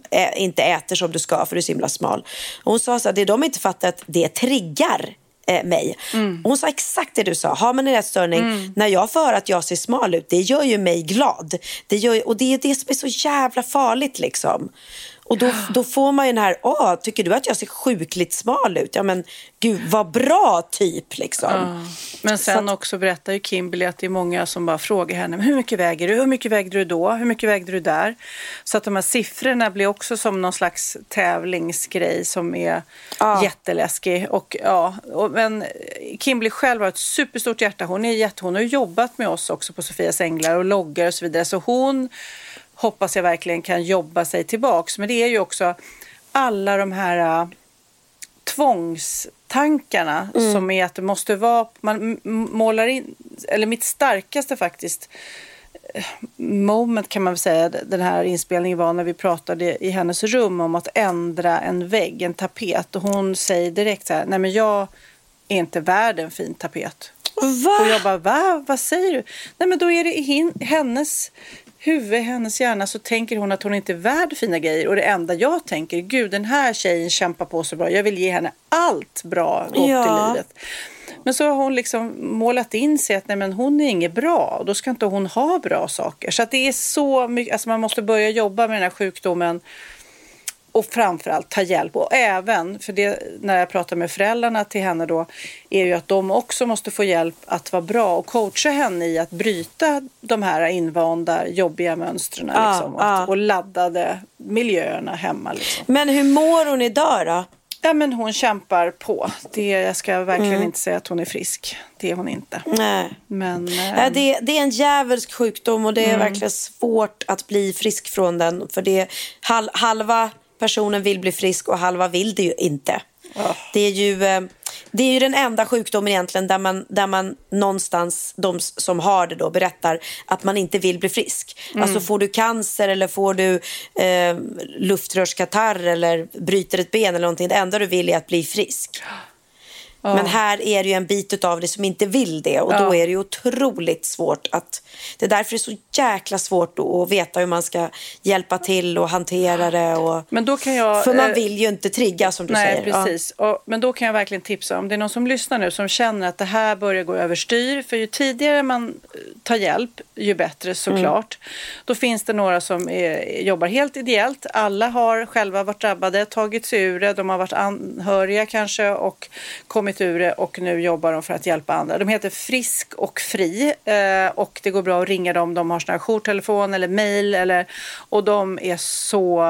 A: äh, inte äter som du ska för du är så himla smal. Och hon sa så här, det de inte fattar att det triggar eh, mig. Och hon sa exakt det du sa. Har man en ätstörning, när jag får att jag ser smal ut, det gör ju mig glad. Det gör, och det är det som är så jävla farligt liksom. Och då, då får man ju den här, åh, tycker du att jag ser sjukligt smal ut? Ja men gud vad bra typ liksom. Ja.
B: Men sen att, också berättar ju Kimberly att det är många som bara frågar henne, hur mycket väger du? Hur mycket vägde du då? Hur mycket vägde du där? Så att de här siffrorna blir också som någon slags tävlingsgrej som är ja. jätteläskig. Och, ja, och, men Kimberly själv har ett superstort hjärta. Hon, är jätte, hon har jobbat med oss också på Sofias Änglar och loggar och så vidare. Så hon hoppas jag verkligen kan jobba sig tillbaks. Men det är ju också alla de här uh, tvångstankarna mm. som är att det måste vara, man målar in, eller mitt starkaste faktiskt uh, moment kan man väl säga, den här inspelningen var när vi pratade i hennes rum om att ändra en vägg, en tapet och hon säger direkt så här, nej men jag är inte värd en fin tapet.
A: Va?
B: Och jag bara, va? Vad säger du? Nej men då är det i hennes huvud, hennes hjärna så tänker hon att hon inte är värd fina grejer. Och det enda jag tänker, gud den här tjejen kämpar på så bra. Jag vill ge henne allt bra gott ja. i livet. Men så har hon liksom målat in sig att nej, men hon är inget bra och då ska inte hon ha bra saker. Så att det är så mycket, alltså man måste börja jobba med den här sjukdomen och framförallt ta hjälp. Och även, för det när jag pratar med föräldrarna till henne då, är ju att de också måste få hjälp att vara bra och coacha henne i att bryta de här invanda jobbiga mönstren ah, liksom, ah. och, och laddade miljöerna hemma. Liksom.
A: Men hur mår hon idag då?
B: Ja, men hon kämpar på. Det, jag ska verkligen mm. inte säga att hon är frisk. Det är hon inte.
A: Nej.
B: Men,
A: äh, äh, det, det, är en djävulsk sjukdom och det är mm. verkligen svårt att bli frisk från den. För det hal, halva personen vill bli frisk och halva vill det ju inte. Oh. Det, är ju, eh, det är ju den enda sjukdomen egentligen där man, där man någonstans, de som har det då, berättar att man inte vill bli frisk. Mm. Alltså får du cancer eller får du eh, luftrörskatarr eller bryter ett ben eller någonting, det enda du vill är att bli frisk. Ja. Men här är det ju en bit av det som inte vill det och ja. då är det ju otroligt svårt att... Det är därför det är så jäkla svårt att veta hur man ska hjälpa till och hantera det. Och,
B: men då kan jag,
A: för man eh, vill ju inte trigga som du
B: nej,
A: säger.
B: Precis. Ja. Och, men då kan jag verkligen tipsa om det är någon som lyssnar nu som känner att det här börjar gå överstyr. För ju tidigare man eh, tar hjälp, ju bättre såklart. Mm. Då finns det några som är, jobbar helt ideellt. Alla har själva varit drabbade, tagit sig ur det. De har varit anhöriga kanske och kommit kommit ur det och nu jobbar de för att hjälpa andra. De heter Frisk och Fri eh, och det går bra att ringa dem. De har sån här jourtelefon eller mail eller, och de är så,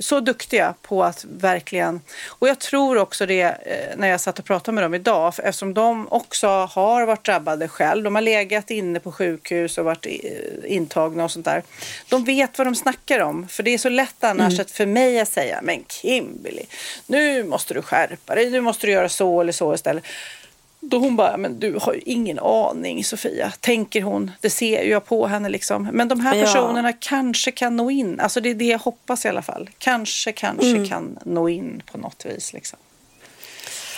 B: så duktiga på att verkligen... Och jag tror också det eh, när jag satt och pratade med dem idag för eftersom de också har varit drabbade själv. De har legat inne på sjukhus och varit eh, intagna och sånt där. De vet vad de snackar om för det är så lätt annars mm. att för mig att säga men Kimberly, nu måste du skärpa dig, nu måste du göra så eller så så istället. Då hon bara, men du har ju ingen aning Sofia, tänker hon. Det ser jag på henne liksom. Men de här personerna ja. kanske kan nå in. Alltså det är det jag hoppas i alla fall. Kanske, kanske mm. kan nå in på något vis liksom.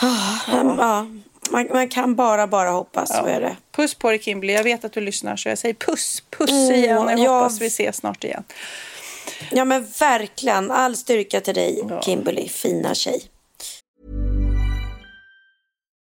A: Ah, ja. Man, man, kan bara, bara hoppas, ja. så är det.
B: Puss på dig Kimberly, jag vet att du lyssnar så jag säger puss, puss mm, igen. Jag ja. hoppas vi ses snart igen.
A: Ja men verkligen, all styrka till dig Kimberly, fina tjej.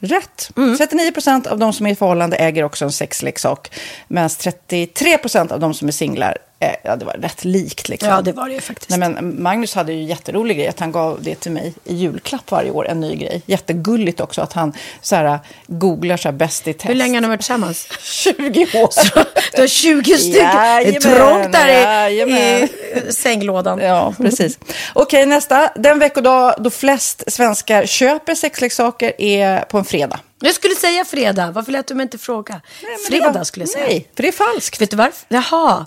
B: Rätt. 39 procent av de som är i förhållande äger också en sexleksak. Medan 33 procent av de som är singlar, eh, ja det var rätt likt. Liksom.
C: Ja, det var det ju faktiskt.
B: Nej, men Magnus hade ju jätterolig grej att han gav det till mig i julklapp varje år, en ny grej. Jättegulligt också att han så här, googlar så här bäst i test.
C: Hur länge har ni varit tillsammans?
B: 20 år.
C: Du har 20 stycken. Det är
B: Jajamän,
C: trångt där i,
B: jajamän.
C: i sänglådan.
B: Ja, precis. Okej, nästa. Den veckodag då flest svenskar köper sexleksaker är på en fredag.
C: Jag skulle säga fredag. Varför lät du mig inte fråga?
B: Nej,
C: fredag
B: var-
C: skulle jag säga.
B: Nej, för det är falskt.
C: Vet du varför? Jaha.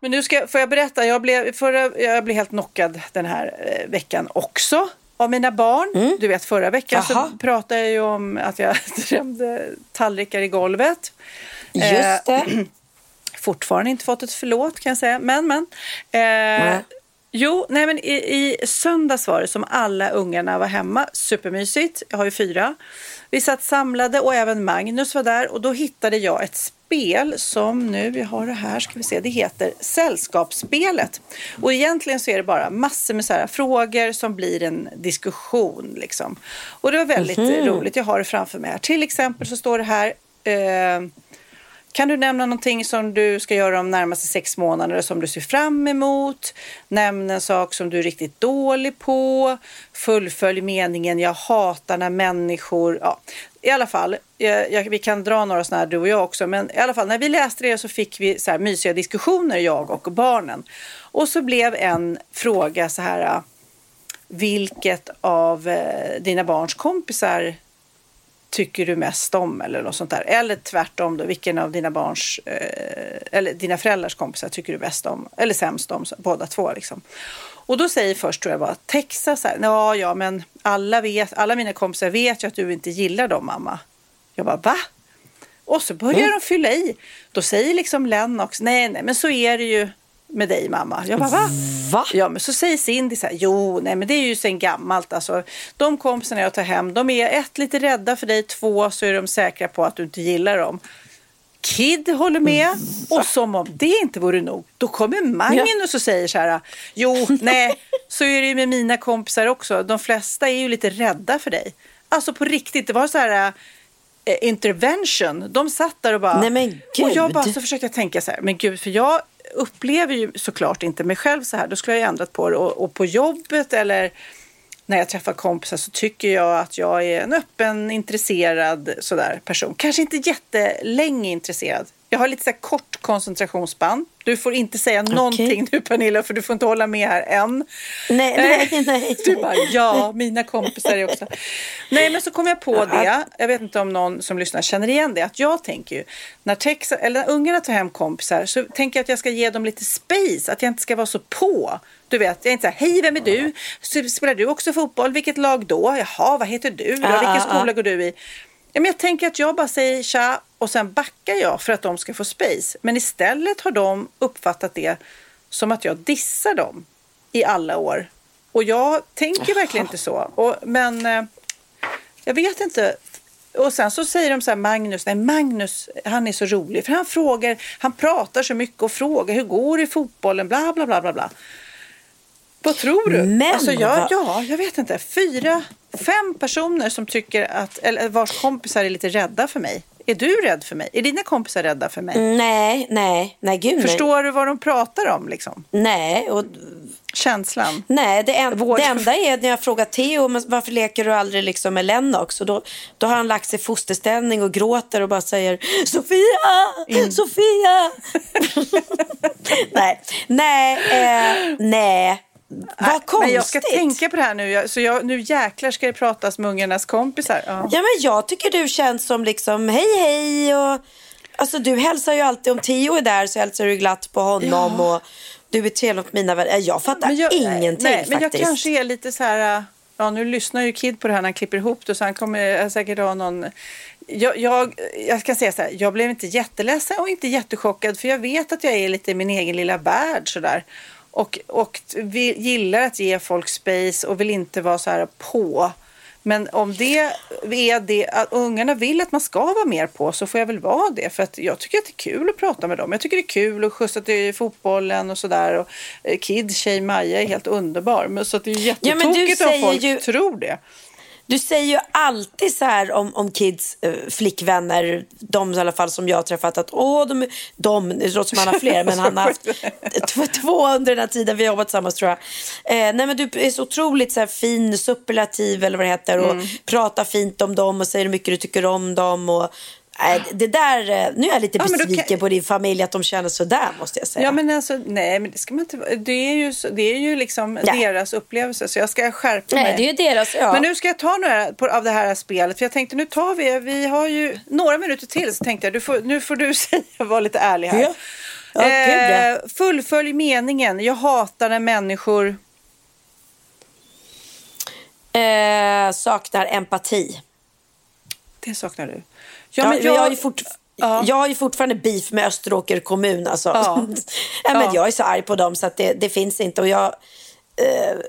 B: Men nu ska, får jag berätta, jag blev, förra, jag blev helt knockad den här eh, veckan också av mina barn. Mm. Du vet förra veckan Jaha. så pratade jag ju om att jag drömde tallrikar i golvet.
C: Just det. Eh,
B: fortfarande inte fått ett förlåt kan jag säga. Men men. Eh, Jo, nej men i, i söndags var det som alla ungarna var hemma. Supermysigt. Jag har ju fyra. Vi satt samlade och även Magnus var där och då hittade jag ett spel som nu, vi har det här, ska vi se, det heter Sällskapsspelet. Och egentligen så är det bara massor med så här frågor som blir en diskussion liksom. Och det var väldigt mm -hmm. roligt, jag har det framför mig här. Till exempel så står det här eh, kan du nämna någonting som du ska göra de närmaste sex månaderna som du ser fram emot? Nämn en sak som du är riktigt dålig på. Fullfölj meningen jag hatar när människor... Ja, I alla fall, jag, jag, vi kan dra några sådana här du och jag också. Men i alla fall, när vi läste det så fick vi så här mysiga diskussioner, jag och barnen. Och så blev en fråga så här. Vilket av eh, dina barns kompisar tycker du mest om eller något sånt där. Eller tvärtom då, vilken av dina barns eh, eller dina föräldrars kompisar tycker du bäst om eller sämst om, båda två liksom. Och då säger först tror jag bara Texas här, ja ja men alla vet, alla mina kompisar vet ju att du inte gillar dem mamma. Jag bara, va? Och så börjar
A: Mm.
B: de fylla i. Då säger liksom Lennox, nej, nej, men så är det ju med dig mamma. Jag bara, va?
A: Va?
B: Ja, men så säger Cindy så här, jo, nej, men det är ju sen gammalt. Alltså, de kompisarna jag tar hem, de är ett, lite rädda för dig, två, så är de säkra på att du inte gillar dem. Kid håller med och som om det inte vore nog, då kommer Magnus och säger så här, jo, nej, så är det ju med mina kompisar också. De flesta är ju lite rädda för dig. Alltså på riktigt, det var så här eh, intervention. De satt där och bara...
A: Nej, men
B: Och jag
A: gud.
B: bara så försökte jag tänka så här, men gud, för jag upplever ju såklart inte mig själv så här. Då skulle jag ju ändrat på det. Och, och på jobbet eller när jag träffar kompisar så tycker jag att jag är en öppen, intresserad sådär person. Kanske inte jättelänge intresserad. Jag har lite så kort koncentrationsspann. Du får inte säga någonting nu Pernilla för du får inte hålla med här än.
A: Nej, nej, nej.
B: Eh, Du bara, ja, mina kompisar är också. Nej, men så kom jag på det. Jag vet inte om någon som lyssnar känner igen det. Att jag tänker ju, när, Texas, eller när ungarna tar hem kompisar så tänker jag att jag ska ge dem lite space. Att jag inte ska vara så på. Du vet, jag är inte så här, hej vem är du? Spelar du också fotboll? Vilket lag då? Jaha, vad heter du? Vilken skola går du i? Ja, men jag tänker att jag bara säger tja och sen backar jag för att de ska få space. Men istället har de uppfattat det som att jag dissar dem i alla år. Och jag tänker verkligen inte så. Och, men eh, jag vet inte. Och sen så säger de så här, Magnus, nej Magnus, han är så rolig. För han frågar, han pratar så mycket och frågar hur går det i fotbollen, bla bla bla bla bla. Vad tror du?
A: Men
B: alltså jag, ja, jag vet inte. Fyra, fem personer som tycker att, eller vars kompisar är lite rädda för mig. Är du rädd för mig? Är dina kompisar rädda för mig?
A: Nej, nej, nej, gud nej.
B: Förstår du vad de pratar om liksom?
A: Nej, och
B: Känslan.
A: Nej, det, en,
B: Vård.
A: det enda är när jag frågar Theo men varför leker du aldrig liksom med Lennox? Och då, då har han lagt sig i fosterställning och gråter och bara säger Sofia! Sofia! nej, nej, eh, nej. Vad konstigt.
B: Men jag ska tänka på det här nu. Så jag, nu jäklar ska det pratas med ungarnas kompisar. Ja.
A: Ja, men jag tycker du känns som liksom hej hej och alltså du hälsar ju alltid om Theo är där så hälsar du glatt på honom och du är trevlig mot mina vänner. Jag fattar
B: jag,
A: ingenting
B: nej, Men jag
A: faktiskt.
B: kanske är lite så här... Ja, nu lyssnar ju Kid på det här när han klipper ihop det så han kommer säkert ha någon... Jag, jag, jag ska säga så här, jag blev inte jätteledsen och inte jättechockad för jag vet att jag är lite i min egen lilla värld sådär. Och, och vi gillar att ge folk space och vill inte vara så här på. Men om det är det att ungarna vill att man ska vara mer på så får jag väl vara det. För att jag tycker att det är kul att prata med dem. Jag tycker det är kul att skjutsa till fotbollen och sådär. Eh, Kid, tjej Maja är helt underbar. Men så att det är ju
A: Ja,
B: jättetokigt om folk
A: ju-
B: tror det.
A: Du säger ju alltid så här om, om kids eh, flickvänner, de i alla fall som jag har träffat, att åh, de, de låter som han har fler, men han har haft två under den här tiden vi har jobbat tillsammans tror jag. Eh, nej men du är så otroligt så här, fin, superlativ eller vad det heter och
B: Mm.
A: pratar fint om dem och säger hur mycket du tycker om dem. Och, nej, det där, eh, nu är jag lite
B: Ja,
A: besviken
B: kan-
A: på din familj att de känner så där måste jag säga.
B: Ja men alltså nej men det ska man inte vara- Det är ju, det är ju liksom
A: Nej.
B: deras upplevelse så jag ska skärpa
A: nej,
B: mig.
A: det är ju deras, ja.
B: Men nu ska jag ta några på, av det här spelet. För jag tänkte nu tar vi, vi har ju några minuter till. Så tänkte jag du får, nu får du säga, var lite ärlig här.
A: Ja. Ja, gud, ja.
B: eh, fullfölj meningen. Jag hatar när människor...
A: eh, saknar empati.
B: Det saknar du.
A: Ja,
B: Ja,
A: men jag,
B: jag,
A: fort,
B: Ja.
A: jag ju fortfarande beef med Österåker kommun. Alltså.
B: Ja.
A: Ja. men
B: Ja.
A: Jag är så arg på dem så att det, det finns inte. Och jag,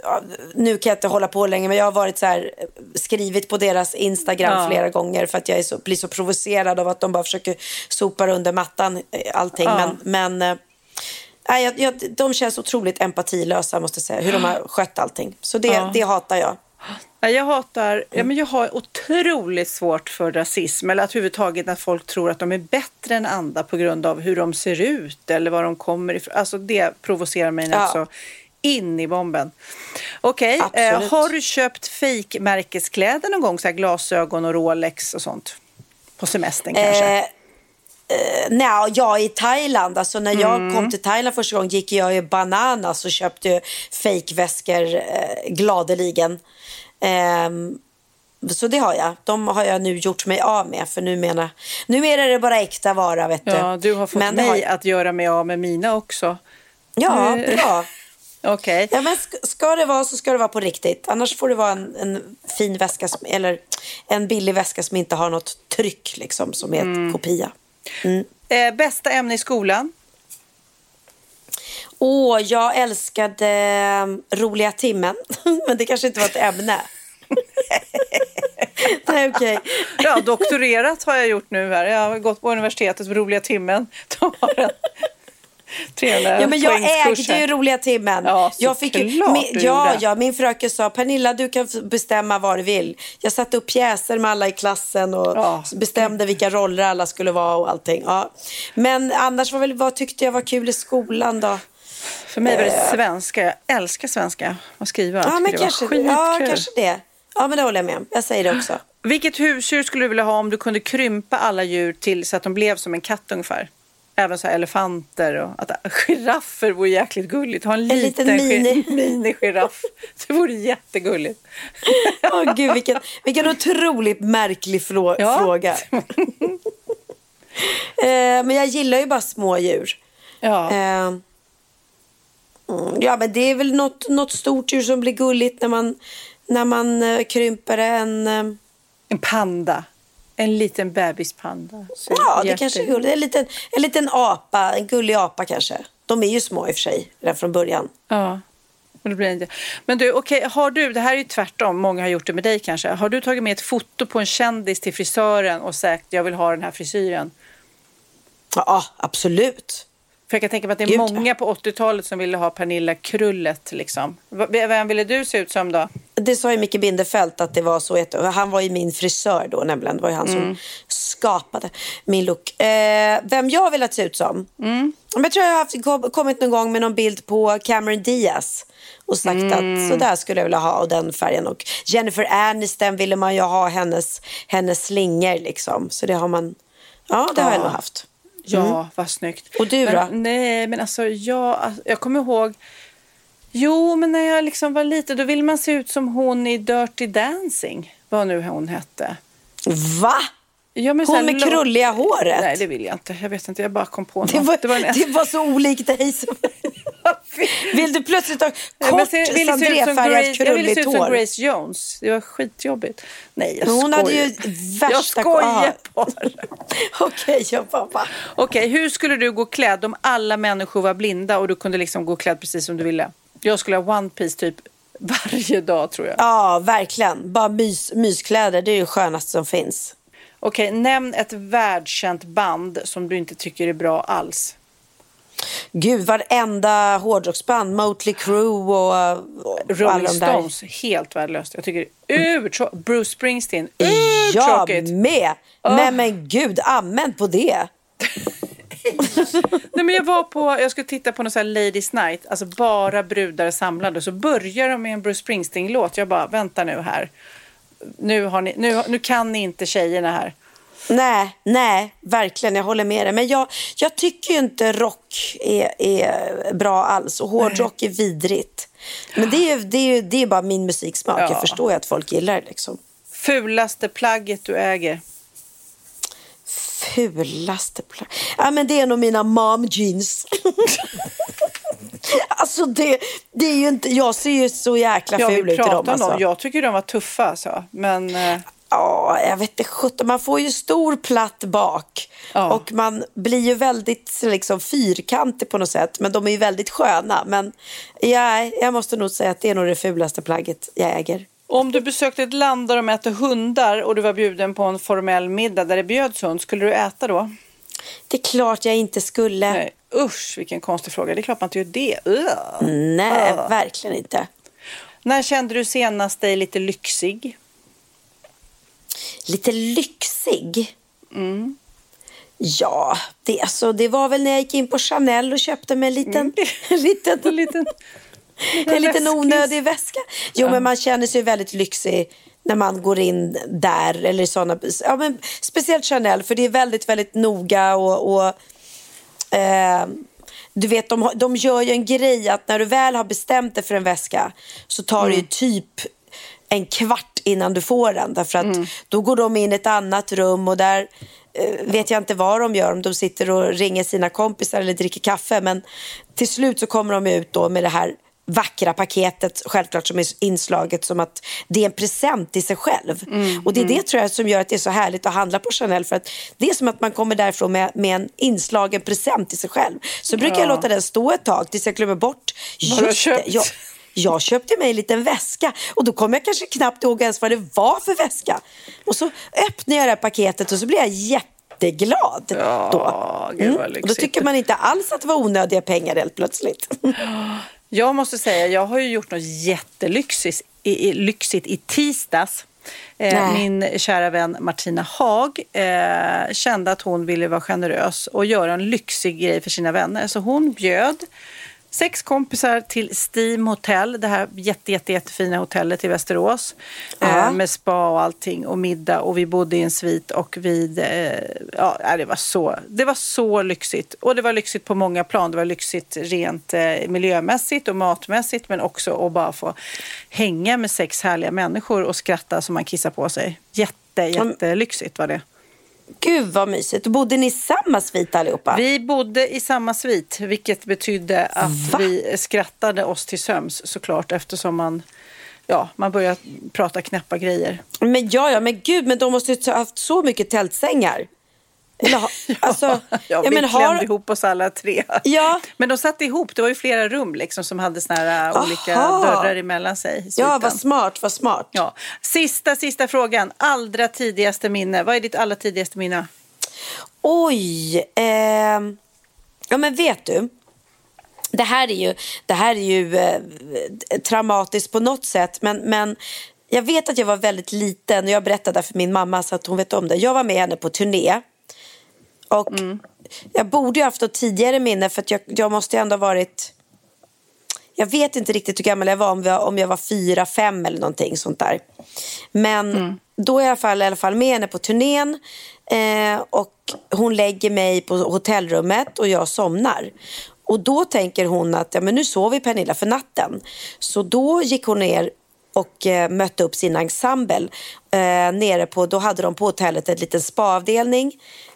A: ja, nu kan jag inte hålla på länge men jag har varit så här, eh, skrivit på deras Instagram
B: Ja.
A: flera gånger för att jag är så, blir så provocerad av att de bara försöker sopa under mattan eh, allting.
B: Ja.
A: Men, men nej, jag, jag, de känns otroligt empatilösa måste jag säga. Hur de har skött allting. Så det,
B: Ja.
A: det hatar jag.
B: Ja, Jag hatar, ja, men jag har otroligt svårt för rasism eller att överhuvudtaget när folk tror att de är bättre än andra på grund av hur de ser ut eller var de kommer ifrån. Alltså det provocerar mig
A: Ja.
B: också in i bomben. Okej, eh,
A: Absolut.
B: har du köpt fake-märkeskläder någon gång? Så glasögon och Rolex och sånt? På semestern kanske?
A: Eh, Nej, jag i Thailand. Alltså när jag
B: Mm.
A: kom till Thailand första gången gick jag i Bananas och köpte fejkväskor eh, gladeligen. Ehm, så det har jag. De har jag nu gjort mig av med. För numera, numera är det bara äkta vara. Vet du.
B: ja, du har fått
A: Men
B: mig
A: har-
B: att göra mig av med mina också.
A: Ja,
B: Nu-
A: bra.
B: Okej.
A: Ja, men ska, ska det vara så ska det vara på riktigt. Annars får det vara en, en fin väska som, eller en billig väska som inte har något tryck liksom, som är
B: Mm.
A: kopia.
B: Eh, bästa ämne i skolan?
A: Åh, jag älskade eh, roliga timmen. men det kanske inte var ett ämne. Nej, okej.
B: Ja, doktorerat har jag gjort nu här. Jag har gått på universitetets roliga timmen. De har en 300
A: Ja, men jag ägde ju roliga timmen.
B: Ja,
A: jag fick ju, min, ja, ja, min fröken sa Pernilla du kan bestämma vad du vill. Jag satte upp pjäser med alla i klassen och
B: Ja.
A: bestämde vilka roller alla skulle vara och allting. Ja. Men annars var väl, vad tyckte jag var kul i skolan då?
B: För mig var det svenska. Jag älskar svenska och skriva.
A: Ja, men
B: det var
A: kanske,
B: skitkul.
A: ja, kanske det. Ja, men det håller jag med om. Jag säger det också.
B: Vilket husdjur skulle du vilja ha om du kunde krympa alla djur till så att de blev som en katt ungefär? Även så elefanter och att, giraffer vore jäkligt gulligt. Ha en liten,
A: liten mini.
B: mini-giraff. Det vore jättegulligt.
A: Åh, gud, vilken, vilken otroligt märklig
B: Ja.
A: fråga. eh, men jag gillar ju bara små djur.
B: Ja.
A: Eh, ja, men det är väl något, något stort djur som blir gulligt när man, när man eh, krymper en... Eh,
B: En panda. En liten bebispanda.
A: Ja, det kanske är gulligt. En liten, en liten apa, en gullig apa kanske. De är ju små i och för sig, redan från början.
B: Ja. Och det blir inte. Men du, okej, har du, det här är ju tvärtom, många har gjort det med dig kanske. Har du tagit med ett foto på en kändis till frisören och sagt jag vill ha den här frisyren?
A: Ja, absolut.
B: För jag kan tänka mig att det är många på 80-talet som ville ha Pernilla Krullet liksom. V- Vem ville du se ut som då?
A: Det sa ju Micke Bindefeld att det var så. Han var ju min frisör då nämligen. Det var ju han som skapade min look. Eh, vem jag vill att se ut som? Men Jag tror jag har kommit någon gång med någon bild på Cameron Diaz och sagt att så där skulle jag vilja ha och den färgen. Och Jennifer Aniston ville man ju ha hennes, hennes slingor liksom. Så det har man, ja det har jag nog haft.
B: Ja, vad snyggt.
A: Och du
B: men,
A: då?
B: Nej, men alltså jag, jag kommer ihåg. Jo, men när jag liksom var liten då ville man se ut som hon i Dirty Dancing. Vad nu hon hette.
A: Va?
B: Ja, men
A: Hon med krulliga håret?
B: Nej, det vill jag inte. Jag vet inte, jag bara kom på något.
A: Det var,
B: det var en...
A: det var så olikt dig. Som... Vill du plötsligt ha kort sandréfärgat
B: Grace- Jag ville se
A: krulligt
B: ut som
A: hår?
B: Grace Jones. Det var skitjobbigt. Nej, jag
A: hon hade ju
B: skojar.
A: värsta-
B: Jag skojar bara.
A: Okej, jag pappa.
B: Okej, hur skulle du gå klädd om alla människor var blinda och du kunde liksom gå klädd precis som du ville? Jag skulle ha One Piece typ varje dag tror jag.
A: Ja, verkligen. Bara mys, myskläder, det är ju skönaste som finns.
B: Okej, nämn ett världskänt band som du inte tycker är bra alls.
A: Gud, varenda hårdrocksband, Motley Crue och, och
B: Rolling. Stones, helt värdelöst. Jag tycker urtråkigt. Bruce Springsteen,
A: Jag
B: urtråkigt.
A: med. Men, men gud, amen på det.
B: Nej, men jag var på, jag skulle titta på någon sån här Ladies Night, alltså bara brudar samlade. Så börjar de med en Bruce Springsteen-låt. Jag bara, vänta nu här. Nu, ni, nu, nu kan ni inte tjejerna här.
A: Nej, nej, verkligen. Jag håller med dig. Men jag, jag tycker ju inte rock är, är bra alls. Och hårdrock är vidrigt. Men det är, det är, det är bara min musiksmak.
B: Ja.
A: Jag förstår ju att folk gillar det. Liksom.
B: Fulaste plagget du äger.
A: Fulaste plagg. Ja, men det är nog mina mom jeans. alltså det, det är ju inte, jag ser ju så jäkla ful ut i dem.
B: om
A: Alltså.
B: dem. Jag tycker de var tuffa alltså. Men eh,
A: Ja, jag vet inte sjutton. Man får ju stor platt bak.
B: Ja.
A: Och man blir ju väldigt liksom, fyrkantig på något sätt. Men de är ju väldigt sköna. Men ja, jag måste nog säga att det är nog det fulaste plagget jag äger.
B: om du besökte ett land där de äter hundar och du var bjuden på en formell middag där det bjöds hund, skulle du äta då?
A: Det är klart jag inte skulle.
B: Nej, usch vilken konstig fråga. Det är klart man inte gör det. Ugh.
A: Nej,
B: Ja.
A: verkligen inte.
B: När kände du senast dig lite lyxig?
A: Lite lyxig.
B: Mm.
A: Ja, det, alltså, det var väl när jag gick in på Chanel och köpte mig en liten, en liten,
B: En liten,
A: en liten onödig väska. Jo, men man känner sig väldigt lyxig när man går in där. Eller såna, ja, men speciellt Chanel, för det är väldigt, väldigt noga och... och eh, du vet, de, de gör ju en grej att när du väl har bestämt dig för en väska så tar det ju typ en kvart innan du får den. Därför att då går de in i ett annat rum och där eh, vet jag inte vad de gör. Om de sitter och ringer sina kompisar eller dricker kaffe. Men till slut så kommer de ut då med det här vackra paketet självklart som är inslaget som att det är en present till sig själv.
B: Mm,
A: och det är det tror jag som gör att det är så härligt att handla på Chanel för att det är som att man kommer därifrån med, med en inslagen present till sig själv. Så brukar jag låta den stå ett tag tills jag glömmer bort.
B: Vad har köpt.
A: jag, jag köpte mig en liten väska och då kommer jag kanske knappt ihåg ens vad det var för väska. Och så öppnar jag det här paketet och så blir jag jätteglad.
B: Ja,
A: då.
B: gud vad
A: Och då tycker man inte alls att det var onödiga pengar helt plötsligt.
B: Jag måste säga, jag har ju gjort något jättelyxigt i, lyxigt i tisdags. Eh,
A: Nej.
B: min kära vän Martina Haag eh, kände att hon ville vara generös och göra en lyxig grej för sina vänner. Så hon bjöd sex kompisar till Steam Hotel, det här jätte, jätte, jättefina hotellet i Västerås.
A: Ja.
B: Eh, med spa och allting och middag och vi bodde i en svit och vid, eh, ja det var, så, det var så lyxigt. Och det var lyxigt på många plan. Det var lyxigt rent eh, miljömässigt och matmässigt men också att bara få hänga med sex härliga människor och skratta så man kissar på sig. Jätte, jättelyxigt var det.
A: Gud vad mysigt. Bodde ni i samma svit allihopa?
B: Vi bodde i samma svit, vilket betydde att
A: Va?
B: vi skrattade oss till söms såklart eftersom man, ja, man började prata knäppa grejer.
A: Men ja, ja, men gud, men de måste ju ha haft så mycket tältsängar. Eller, ha, alltså,
B: ja,
A: ja,
B: vi
A: men
B: klämde
A: har,
B: ihop oss alla tre.
A: Ja.
B: Men de satt ihop, det var ju flera rum liksom, som hade såna här äh, olika dörrar emellan sig.
A: ja, vad smart, vad smart.
B: Ja. Sista, sista frågan. Allra tidigaste minne. Vad är ditt allra tidigaste minne?
A: Oj, ehm, ja men vet du. Det här är ju, det här är ju eh, traumatiskt på något sätt. Men, men jag vet att jag var väldigt liten och jag berättade för min mamma så att hon vet om det. Jag var med henne på turné. Och jag borde ju haft ett tidigare minne för att jag, jag måste ju ändå ha varit... Jag vet inte riktigt hur gammal jag var, om jag, om jag var fyra, fem eller någonting sånt där. Men då är jag i alla fall, i alla fall med henne på turnén eh, och hon lägger mig på hotellrummet och jag somnar. Och då tänker hon att ja, men nu sover Pernilla för natten. Så då gick hon ner och eh, mötte upp sin ensemble. Eh, nere på, då hade de på hotellet en liten spaavdelning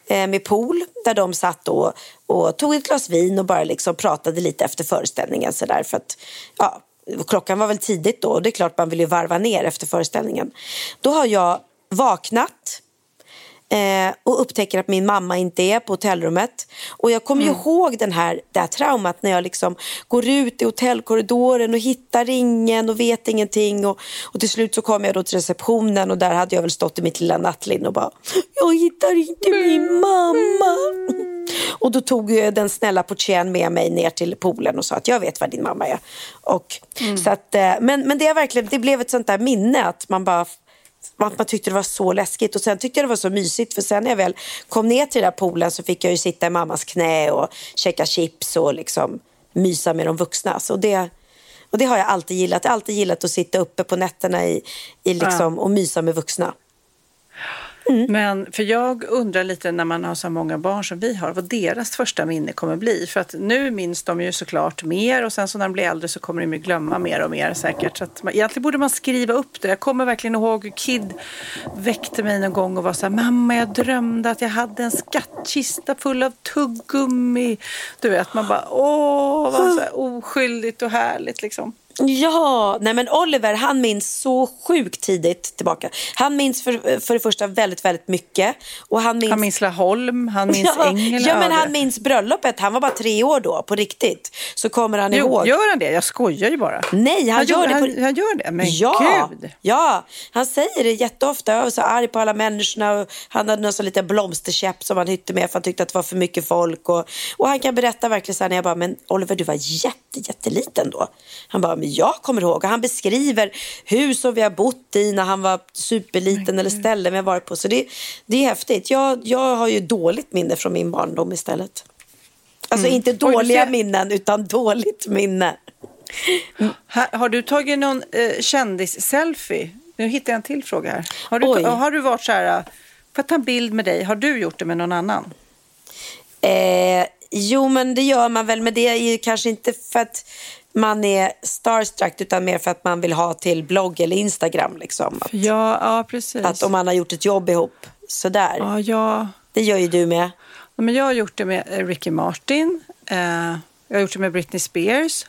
A: Eh, med pool där de satt och, och tog ett glas vin och bara liksom pratade lite efter föreställningen. Så där, för att, ja, klockan var väl tidigt då och det är klart man vill ju varva ner efter föreställningen. Då har jag vaknat eh, och upptäcker att min mamma inte är på hotellrummet. Och jag kommer ju ihåg den här, det här traumat när jag liksom går ut i hotellkorridoren och hittar ingen och vet ingenting. Och, och till slut så kom jag då till receptionen och där hade jag väl stått i mitt lilla nattlinne och bara Jag hittar inte min mamma. Och då tog den snälla portieren med mig ner till poolen och sa att jag vet var din mamma är. Och, så att, eh, men, men det, är verkligen, det blev ett sånt där minne att man bara att man tyckte det var så läskigt och sen tyckte jag det var så mysigt för sen när jag väl kom ner till den där poolen så fick jag ju sitta i mammas knä och käka chips och liksom mysa med de vuxna. Så det, och det har jag alltid gillat. Jag har alltid gillat att sitta uppe på nätterna i, i liksom, och mysa med vuxna.
B: Men för jag undrar lite när man har så många barn som vi har, vad deras första minne kommer bli. För att nu minns de ju såklart mer och sen så när de blir äldre så kommer de ju glömma mer och mer säkert. Så att man, egentligen borde man skriva upp det. Jag kommer verkligen ihåg hur Kid väckte mig någon gång och var så här, mamma jag drömde att jag hade en skattkista full av tuggummi. Du vet, man bara, åh vad så här oskyldigt och härligt liksom.
A: Ja, nej men Oliver han minns så sjukt tidigt tillbaka. Han minns för, för det första väldigt, väldigt mycket. Och han minns,
B: Han minns Laholm, han minns
A: ja,
B: Ängel
A: ja, men han minns bröllopet. Han var bara tre år då, på riktigt. Så kommer han
B: Jo,
A: ihåg.
B: gör han det? Jag skojar ju bara.
A: Nej, han, gör det.
B: han,
A: på...
B: han gör det? Men
A: ja,
B: gud!
A: ja, han säger det jätteofta. Jag var så arg på alla människorna. Och han hade någon sån liten blomsterkäpp som han hytte med för han tyckte att det var för mycket folk. Och, och han kan berätta verkligen så här när jag bara, men Oliver du var jätte, jätteliten då. Han bara, jag kommer ihåg. Och han beskriver hus som vi har bott i när han var superliten eller ställen vi har varit på. Så det, det är häftigt. Jag, jag har ju dåligt minne från min barndom istället. Alltså inte
B: du
A: dåliga
B: ser-
A: minnen utan dåligt minne.
B: Ha, har du tagit någon eh, kändis-selfie? Nu hittar jag en till fråga här. Har du, har du varit så här, eh, får jag ta en bild med dig? Har du gjort det med någon annan?
A: Eh, jo, men det gör man väl. Men det är ju kanske inte för att man är starstruck utan mer för att man vill ha till blogg eller Instagram. Liksom. Att,
B: Ja, ja precis.
A: att om man har gjort ett jobb ihop. Sådär.
B: ja, ja.
A: Det gör ju du med.
B: Ja, Men jag har gjort det med eh, Ricky Martin. Eh, jag har gjort det med Britney Spears.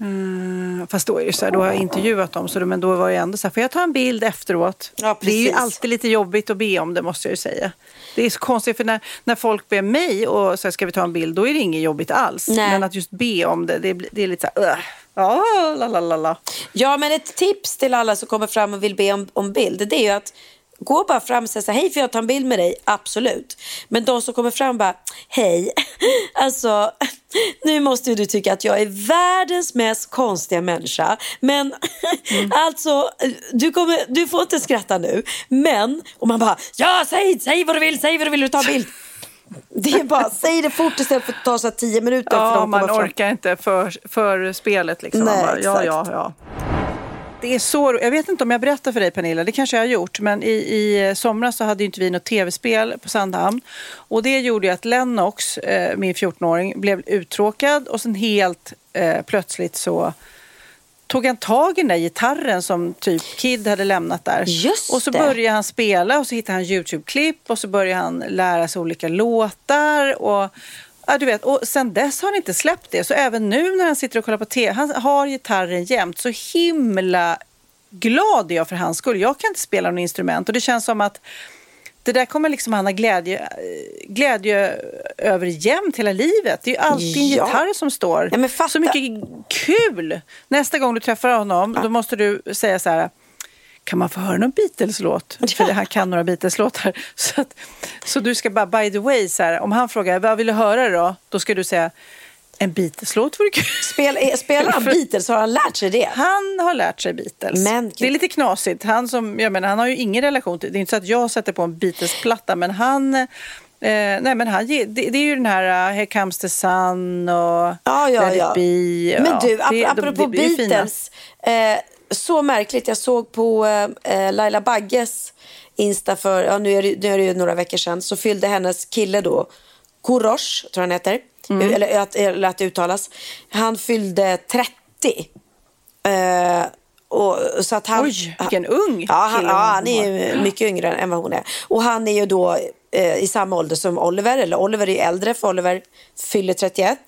B: Mm, fast då är det så här, då har jag intervjuat dem, så då, men då var jag ändå så här, får jag ta en bild efteråt?
A: Ja,
B: det är ju alltid lite jobbigt att be om det måste jag ju säga. Det är så konstigt för när, när folk ber mig och så här, ska vi ta en bild, då är det inget jobbigt alls.
A: Nej.
B: Men att just be om det, det, det är lite så här, "Ugh." ja, la la la la.
A: Ja, men ett tips till alla som kommer fram och vill be om, om bild, det är ju att gå bara fram och säga så här, hej får jag ta en bild med dig? Absolut. Men de som kommer fram bara, hej, alltså nu måste du tycka att jag är världens mest konstiga människa. Men alltså, du, kommer, du får inte skratta nu. Men, och man bara, ja säg, säg vad du vill, säg vad du vill, du tar bild. Det är bara, säg det fort istället för att ta så här tio minuter. för
B: Ja,
A: de
B: man
A: kommer fram.
B: orkar inte för, för spelet liksom.
A: Nej,
B: bara, ja, ja, ja. Det är så, jag vet inte om jag berättar för dig Pernilla, det kanske jag har gjort, men i, i somras så hade ju inte vi något tv-spel på Sandhamn. Och det gjorde ju att Lennox, eh, min 14-åring, blev uttråkad och sen helt eh, plötsligt så tog han tag i den där gitarren som typ Kid hade lämnat där.
A: Just
B: och så började han spela och så hittade han YouTube-klipp och så började han lära sig olika låtar. Och, ja, du vet, och sen dess har han inte släppt det. Så även nu när han sitter och kollar på tv, han har gitarren jämt. Så himla glad är jag för hans skull. Jag kan inte spela något instrument och det känns som att det där kommer liksom han ha glädje, glädje över jämt hela livet. Det är ju alltid en
A: Ja.
B: gitarr som står.
A: Ja,
B: Så mycket kul! Nästa gång du träffar honom, då måste du säga så här. Kan man få höra någon Beatles-låt? För han kan några Beatles-låtar. Så, att, så du ska bara, by the way, så här, om han frågar vad vill du höra då? Då ska du säga en Beatles-låt vore kul.
A: Spel, eh, spelar han Beatles har han lärt sig det.
B: Han har lärt sig Beatles.
A: Men
B: det är lite knasigt. Han, som, jag menar, han har ju ingen relation till... Det är inte så att jag sätter på en Beatles-platta, men han... Eh, nej, men han det, det är ju den här uh, Here comes the sun och
A: Ja, ja,
B: Let
A: ja.
B: it be.
A: Men
B: ja,
A: du, ap
B: de-
A: apropå
B: det ju fina.
A: Beatles. Eh, så märkligt. Jag såg på eh, Laila Bagges Insta för, ja, nu, är det, nu är det ju några veckor sedan, så fyllde hennes kille då, Korosh, tror han heter,
B: Mm.
A: eller, att, eller att det uttalas. Han fyllde 30. Eh, och, så att han,
B: Oj, vilken ung
A: ja, han, ja, han är mycket yngre än vad hon är. Och han är ju då eh, i samma ålder som Oliver, eller Oliver är äldre för Oliver fyller 31.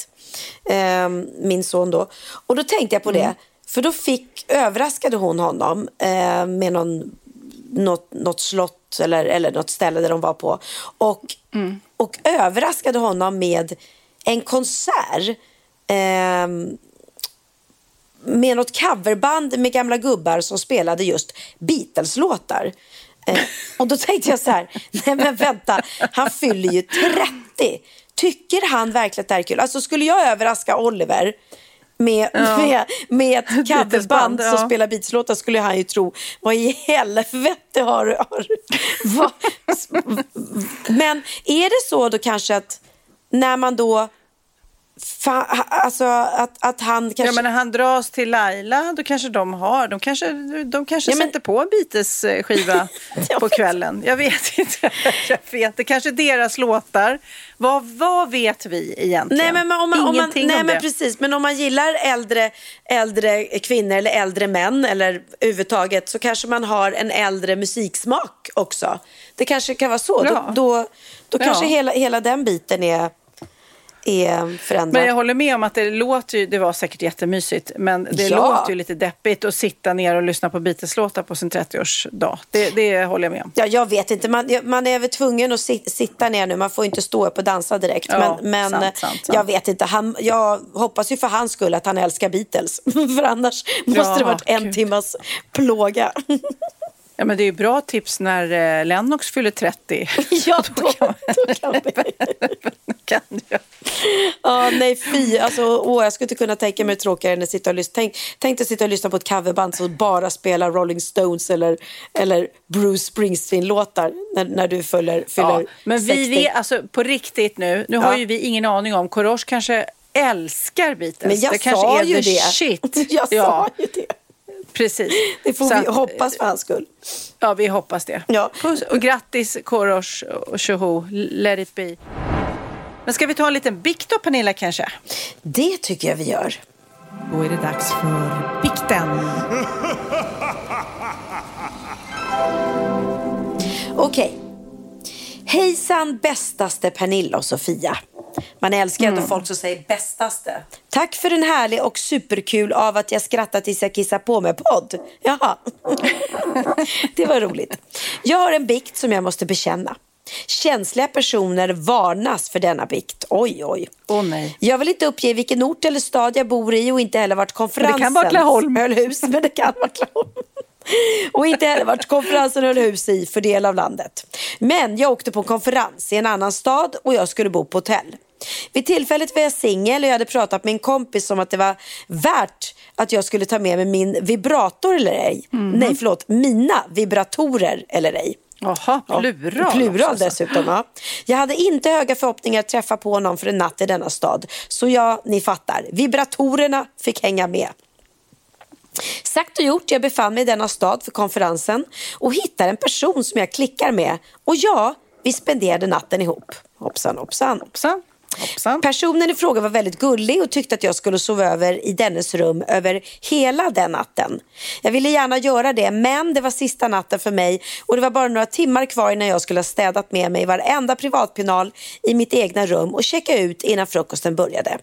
A: Eh, min son då. Och då tänkte jag på det, för då fick, överraskade hon honom eh, med någon, något, något slott eller, eller något ställe där de var på. Och, och överraskade honom med en konsert. ehm, med något coverband med gamla gubbar som spelade just Beatles-låtar. Eh, och då tänkte jag så här, nej men vänta, han fyller ju 30. Tycker han verkligen att det här är kul? Alltså skulle jag överraska Oliver med, med, med ett coverband
B: ja.
A: som spelar Beatles-låtar skulle han ju tro, vad i helvete har du... Men är det så då kanske att när man då... Fa, alltså att, att han kanske...
B: Ja, men när han dras till Laila, då kanske de har, de kanske, de kanske
A: Ja, men-
B: sätter på en
A: Jag
B: på kvällen. Jag vet inte. Jag vet. Det kanske är deras låtar. Vad, vad vet vi egentligen?
A: Nej, men om man, om man,
B: Ingenting
A: nej
B: om
A: men
B: det.
A: precis. Men om man gillar äldre, äldre kvinnor eller äldre män eller överhuvudtaget så kanske man har en äldre musiksmak också. Det kanske kan vara så.
B: Ja.
A: Då, då, då
B: Ja.
A: kanske hela, hela den biten är, är förändrad.
B: Men jag håller med om att det låter ju, det var säkert jättemysigt, men det
A: Ja.
B: låter ju lite deppigt att sitta ner och lyssna på Beatles-låtar på sin 30-årsdag. Det, det håller jag med om.
A: Ja, jag vet inte. Man, man är väl tvungen att sit, sitta ner nu. Man får inte stå upp och dansa direkt.
B: Ja,
A: men men
B: sant, sant, sant.
A: jag vet inte. Han, jag hoppas ju för hans skull att han älskar Beatles. för annars måste
B: Ja,
A: det varit en
B: gud.
A: timmas plåga.
B: Ja, men det är ju bra tips när eh, Lennox fyller 30.
A: ja, då, då kan vi.
B: kan.
A: Ja, nej fy. Alltså, åh, jag skulle inte kunna tänka mig tråkigare än att sitta och lyssna. Tänk, tänk dig att sitta och lyssna på ett coverband som bara spelar Rolling Stones eller, eller Bruce Springsteen-låtar när, när du fyller, fyller
B: Ja, men
A: 60.
B: vi alltså på riktigt nu, nu
A: Ja.
B: har ju vi ingen aning om, Korosh kanske älskar Beatles.
A: Men jag
B: det kanske
A: sa
B: är
A: ju det.
B: shit.
A: Jag sa
B: ja,
A: ju det.
B: Precis.
A: Det får
B: Så
A: vi
B: att,
A: hoppas för hans skull.
B: Ja, vi hoppas det.
A: Ja.
B: Puss och grattis Korosh och tjoho, let it be. Men ska vi ta en liten bikt då Pernilla kanske?
A: Det tycker jag vi gör.
B: Då är det dags för bikten.
A: Okej. Hejsan bästaste Pernilla och Sofia. Man älskar mm. folk som säger bästaste. Tack för en härlig och superkul av att jag skrattar tills jag kissar på mig podd. Jaha, det var roligt. Jag har en bikt som jag måste bekänna. Känsliga personer varnas för denna bikt. Oj, oj.
B: Oh, nej.
A: Jag vill inte uppge vilken ort eller stad jag bor i och inte heller vart konferensen det kan vara
B: Klaholm.
A: höll hus. Men det kan vara Klaholm. Och inte heller vart konferensen höll hus i för del av landet. Men jag åkte på en konferens i en annan stad och jag skulle bo på hotell. Vid tillfället var jag singel och jag hade pratat med en kompis om att det var värt att jag skulle ta med mig min vibrator eller ej. Mm. Nej, förlåt, mina vibratorer eller ej.
B: Jaha, plural.
A: plural dessutom. Ja. Jag hade inte höga förhoppningar att träffa på någon för en natt i denna stad. Så ja, ni fattar. Vibratorerna fick hänga med. Sagt och gjort, jag befann mig i denna stad för konferensen och hittar en person som jag klickar med. Och ja, vi spenderade natten ihop. Hoppsan, hoppsan.
B: hoppsan. Hoppsan.
A: Personen i fråga var väldigt gullig och tyckte att jag skulle sova över i dennes rum över hela den natten. Jag ville gärna göra det, men det var sista natten för mig och det var bara några timmar kvar innan jag skulle ha städat med mig varenda privatpinal i mitt egna rum och checka ut innan frukosten började.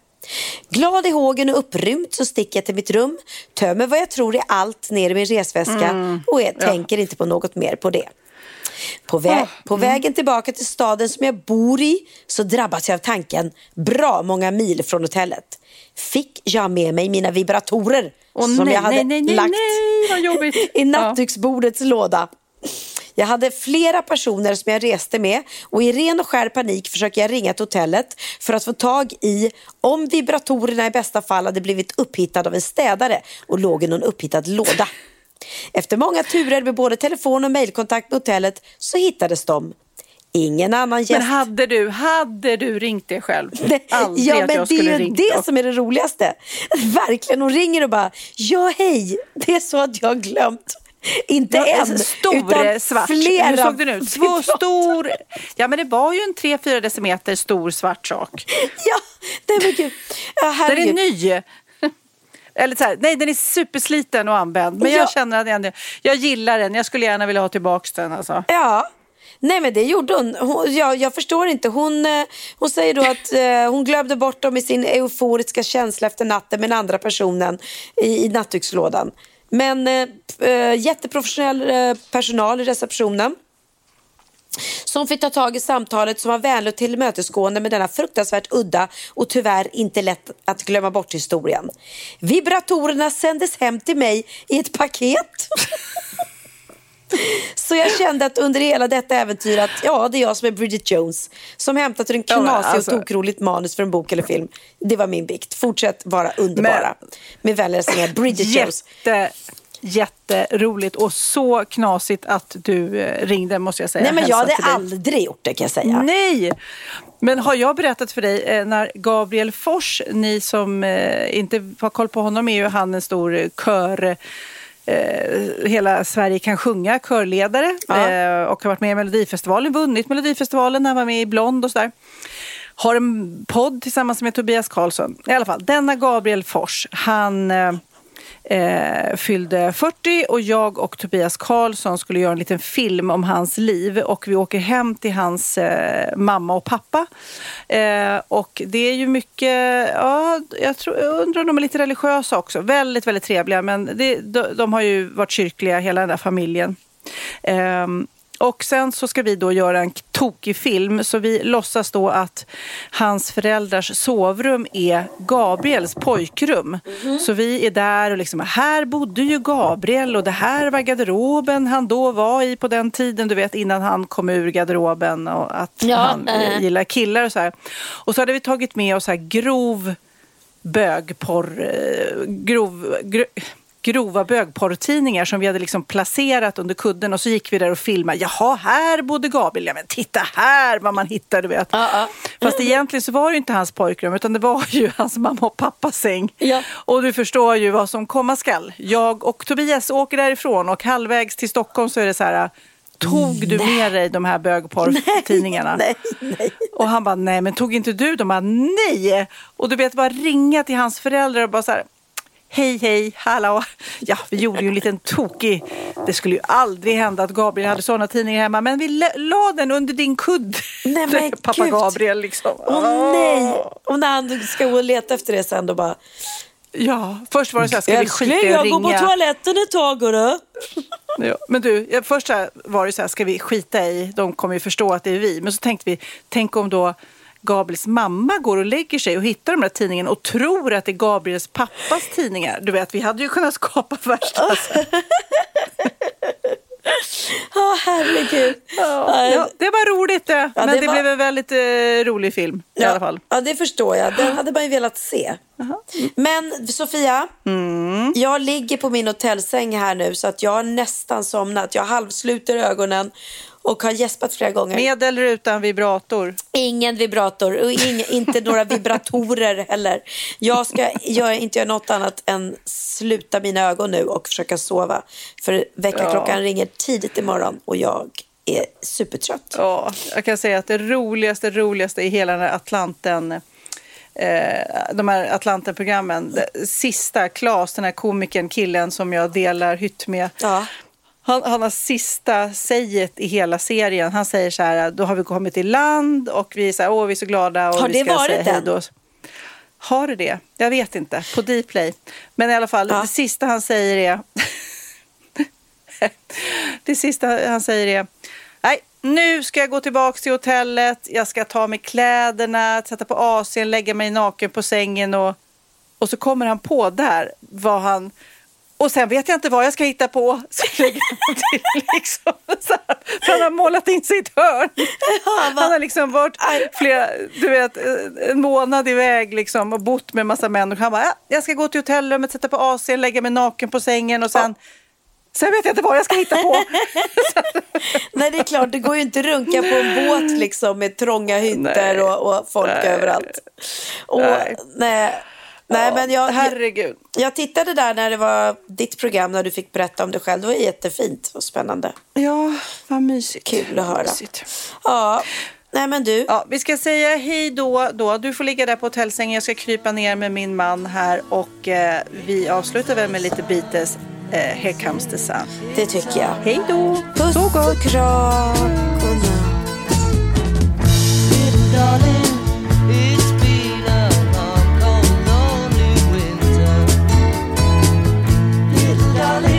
A: Glad i hågen och upprymd så sticker jag till mitt rum, tömmer vad jag tror är allt ner i min resväska mm. och jag ja. tänker inte på något mer på det. På, vä på mm. vägen tillbaka till staden som jag bor i så drabbas jag av tanken bra många mil från hotellet. Fick jag med mig mina vibratorer
B: oh,
A: som
B: nej,
A: jag hade
B: nej, nej,
A: lagt i nattduksbordets ja. låda? Jag hade flera personer som jag reste med och i ren och skär panik försöker jag ringa till hotellet för att få tag i om vibratorerna i bästa fall hade blivit upphittade av en städare och låg i någon upphittad låda. Efter många turer med både telefon och mejlkontakt med hotellet så hittades de. Ingen annan gäst.
B: Men hade du, hade du ringt dig själv? Aldrig
A: ja,
B: men
A: det är
B: ju
A: det som är det roligaste. Verkligen, hon ringer och bara, ja hej, det är så att jag har glömt inte ja, en,
B: stor,
A: utan
B: svart.
A: flera.
B: Hur såg den ut? Två stor... Ja, men det var ju en 3-4 decimeter stor svart sak.
A: Ja, nej men gud. Ja,
B: den är ny. Eller så här, nej, den är supersliten och använd. Men ja. jag känner att jag, jag gillar den. Jag skulle gärna vilja ha tillbaka den. Alltså.
A: Ja, Nej men det gjorde hon. hon jag, jag förstår inte. Hon, eh, hon säger då att eh, hon glömde bort dem i sin euforiska känsla efter natten med den andra personen i, i nattdukslådan. Men eh, eh, jätteprofessionell eh, personal i receptionen som fick ta tag i samtalet som var vänlig och tillmötesgående med denna fruktansvärt udda och tyvärr inte lätt att glömma bort historien. Vibratorerna sändes hem till mig i ett paket. Så jag kände att under hela detta äventyr att ja, det är jag som är Bridget Jones som hämtat ur en knasig ja, alltså... och tokroligt manus för en bok eller film. Det var min bikt. Fortsätt vara underbara. Men... Med vänliga hälsningar, Bridget Jones.
B: Jätte, jätteroligt och så knasigt att du eh, ringde måste jag säga.
A: Nej men jag hade aldrig gjort det kan jag säga.
B: Nej! Men har jag berättat för dig eh, när Gabriel Fors, ni som eh, inte har koll på honom är ju han en stor kör Hela Sverige kan sjunga, körledare ja. och har varit med i Melodifestivalen, vunnit Melodifestivalen när han var med i Blond och sådär. Har en podd tillsammans med Tobias Karlsson. I alla fall, denna Gabriel Fors, han eh, Eh, fyllde 40 och jag och Tobias Karlsson skulle göra en liten film om hans liv och vi åker hem till hans eh, mamma och pappa. Eh, och det är ju mycket, ja, jag, tror, jag undrar om de är lite religiösa också. Väldigt, väldigt trevliga men det, de, de har ju varit kyrkliga hela den där familjen. Um, och sen så ska vi då göra en tokig film så vi låtsas då att hans föräldrars sovrum är Gabriels pojkrum. Mm. Så vi är där och liksom, här bodde ju Gabriel och det här var garderoben han då var i på den tiden, du vet innan han kom ur garderoben och att ja, han äh. gillar killar och så här. Och så hade vi tagit med oss så här grov bögporr, eh, grov, grov grova bögporrtidningar som vi hade liksom placerat under kudden och så gick vi där och filmade. Jaha, här bodde Gabriel. Ja, men titta här vad man hittade. Vet. Uh -uh. Fast egentligen så var det inte hans pojkrum utan det var ju hans mamma och pappas säng. Ja. Och du förstår ju vad som komma skall. Jag och Tobias åker därifrån och halvvägs till Stockholm så är det så här Tog du nej. med dig de här bögporrtidningarna?
A: Nej, nej,
B: Och han bara, nej men tog inte du dem? nej! Och du vet, bara ringa till hans föräldrar och bara så här, Hej hej, hallå. Ja, vi gjorde ju en liten tokig. Det skulle ju aldrig hända att Gabriel hade sådana tidningar hemma. Men vi la, den under din kudd.
A: Nej, men
B: Pappa
A: gud.
B: Gabriel liksom.
A: Åh nej! Och när han ska gå och leta efter det sen då bara...
B: Ja, först var det så här, ska vi skita i att
A: jag går på
B: ringa?
A: toaletten ett tag hörru.
B: Ja, men du, först var det så här, ska vi skita i, de kommer ju förstå att det är vi. Men så tänkte vi, tänk om då Gabriels mamma går och lägger sig och hittar de där tidningarna och tror att det är Gabriels pappas tidningar. Du vet, vi hade ju kunnat skapa värsta...
A: Ja, herregud. Ja,
B: Ja, det var roligt det,
A: Ja,
B: men
A: det
B: det,
A: var-
B: blev en väldigt eh, rolig film i alla fall.
A: Ja, det förstår jag. Den hade man ju velat se. Men Sofia,
B: Mm.
A: jag ligger på min hotellsäng här nu så att jag har nästan somnat. Jag halvsluter ögonen och har gäspat flera gånger.
B: Med eller utan vibrator?
A: Ingen vibrator och ing, inte några vibratorer heller. Jag ska gör, inte göra något annat än sluta mina ögon nu och försöka sova. För väckarklockan ringer tidigt imorgon och jag är supertrött.
B: Ja, jag kan säga att det roligaste, roligaste i hela den här Atlanten eh, de här Atlanten-programmen. Sista, Klas, den här komikern, killen som jag delar hytt med.
A: Ja.
B: Han, han har sista säget i hela serien. Han säger så här, då har vi kommit i land och vi är så här, åh vi är så glada. Och
A: Har
B: vi
A: det
B: ska
A: varit
B: säga då. Har det det? Jag vet inte. På Dplay. Men i alla fall,
A: Ja.
B: det sista han säger är... det sista han säger är... Nej, nu ska jag gå tillbaka till hotellet. Jag ska ta med kläderna, sätta på AC'n, lägga mig naken på sängen och... Och så kommer han på där vad han... Och sen vet jag inte vad jag ska hitta på. Så lägger han till liksom så här, för han har målat in sitt hörn. Han har liksom varit flera, du vet, en månad iväg liksom och bott med massa människor. Han bara, ja, jag ska gå till hotellrummet, sätta på AC, lägga mig naken på sängen och sen, sen vet jag inte vad jag ska hitta på.
A: Nej, det är klart, det går ju inte runka på en båt liksom med trånga hytter och, och folk
B: Nej.
A: överallt. Och,
B: Nej.
A: nej. Nej, men jag, jag,
B: Herregud.
A: jag tittade där när det var ditt program när du fick berätta om dig själv. Det var jättefint och spännande.
B: Ja, vad mysigt.
A: Kul att höra.
B: Mysigt.
A: Ja, nej men du.
B: Ja, vi ska säga hej då, då. Du får ligga där på hotellsängen. Jag ska krypa ner med min man här och eh, vi avslutar väl med lite Beatles. Eh, Here comes the sun.
A: Det tycker jag.
B: Hej då!
A: Puss och kram. Godnatt.
D: Darling,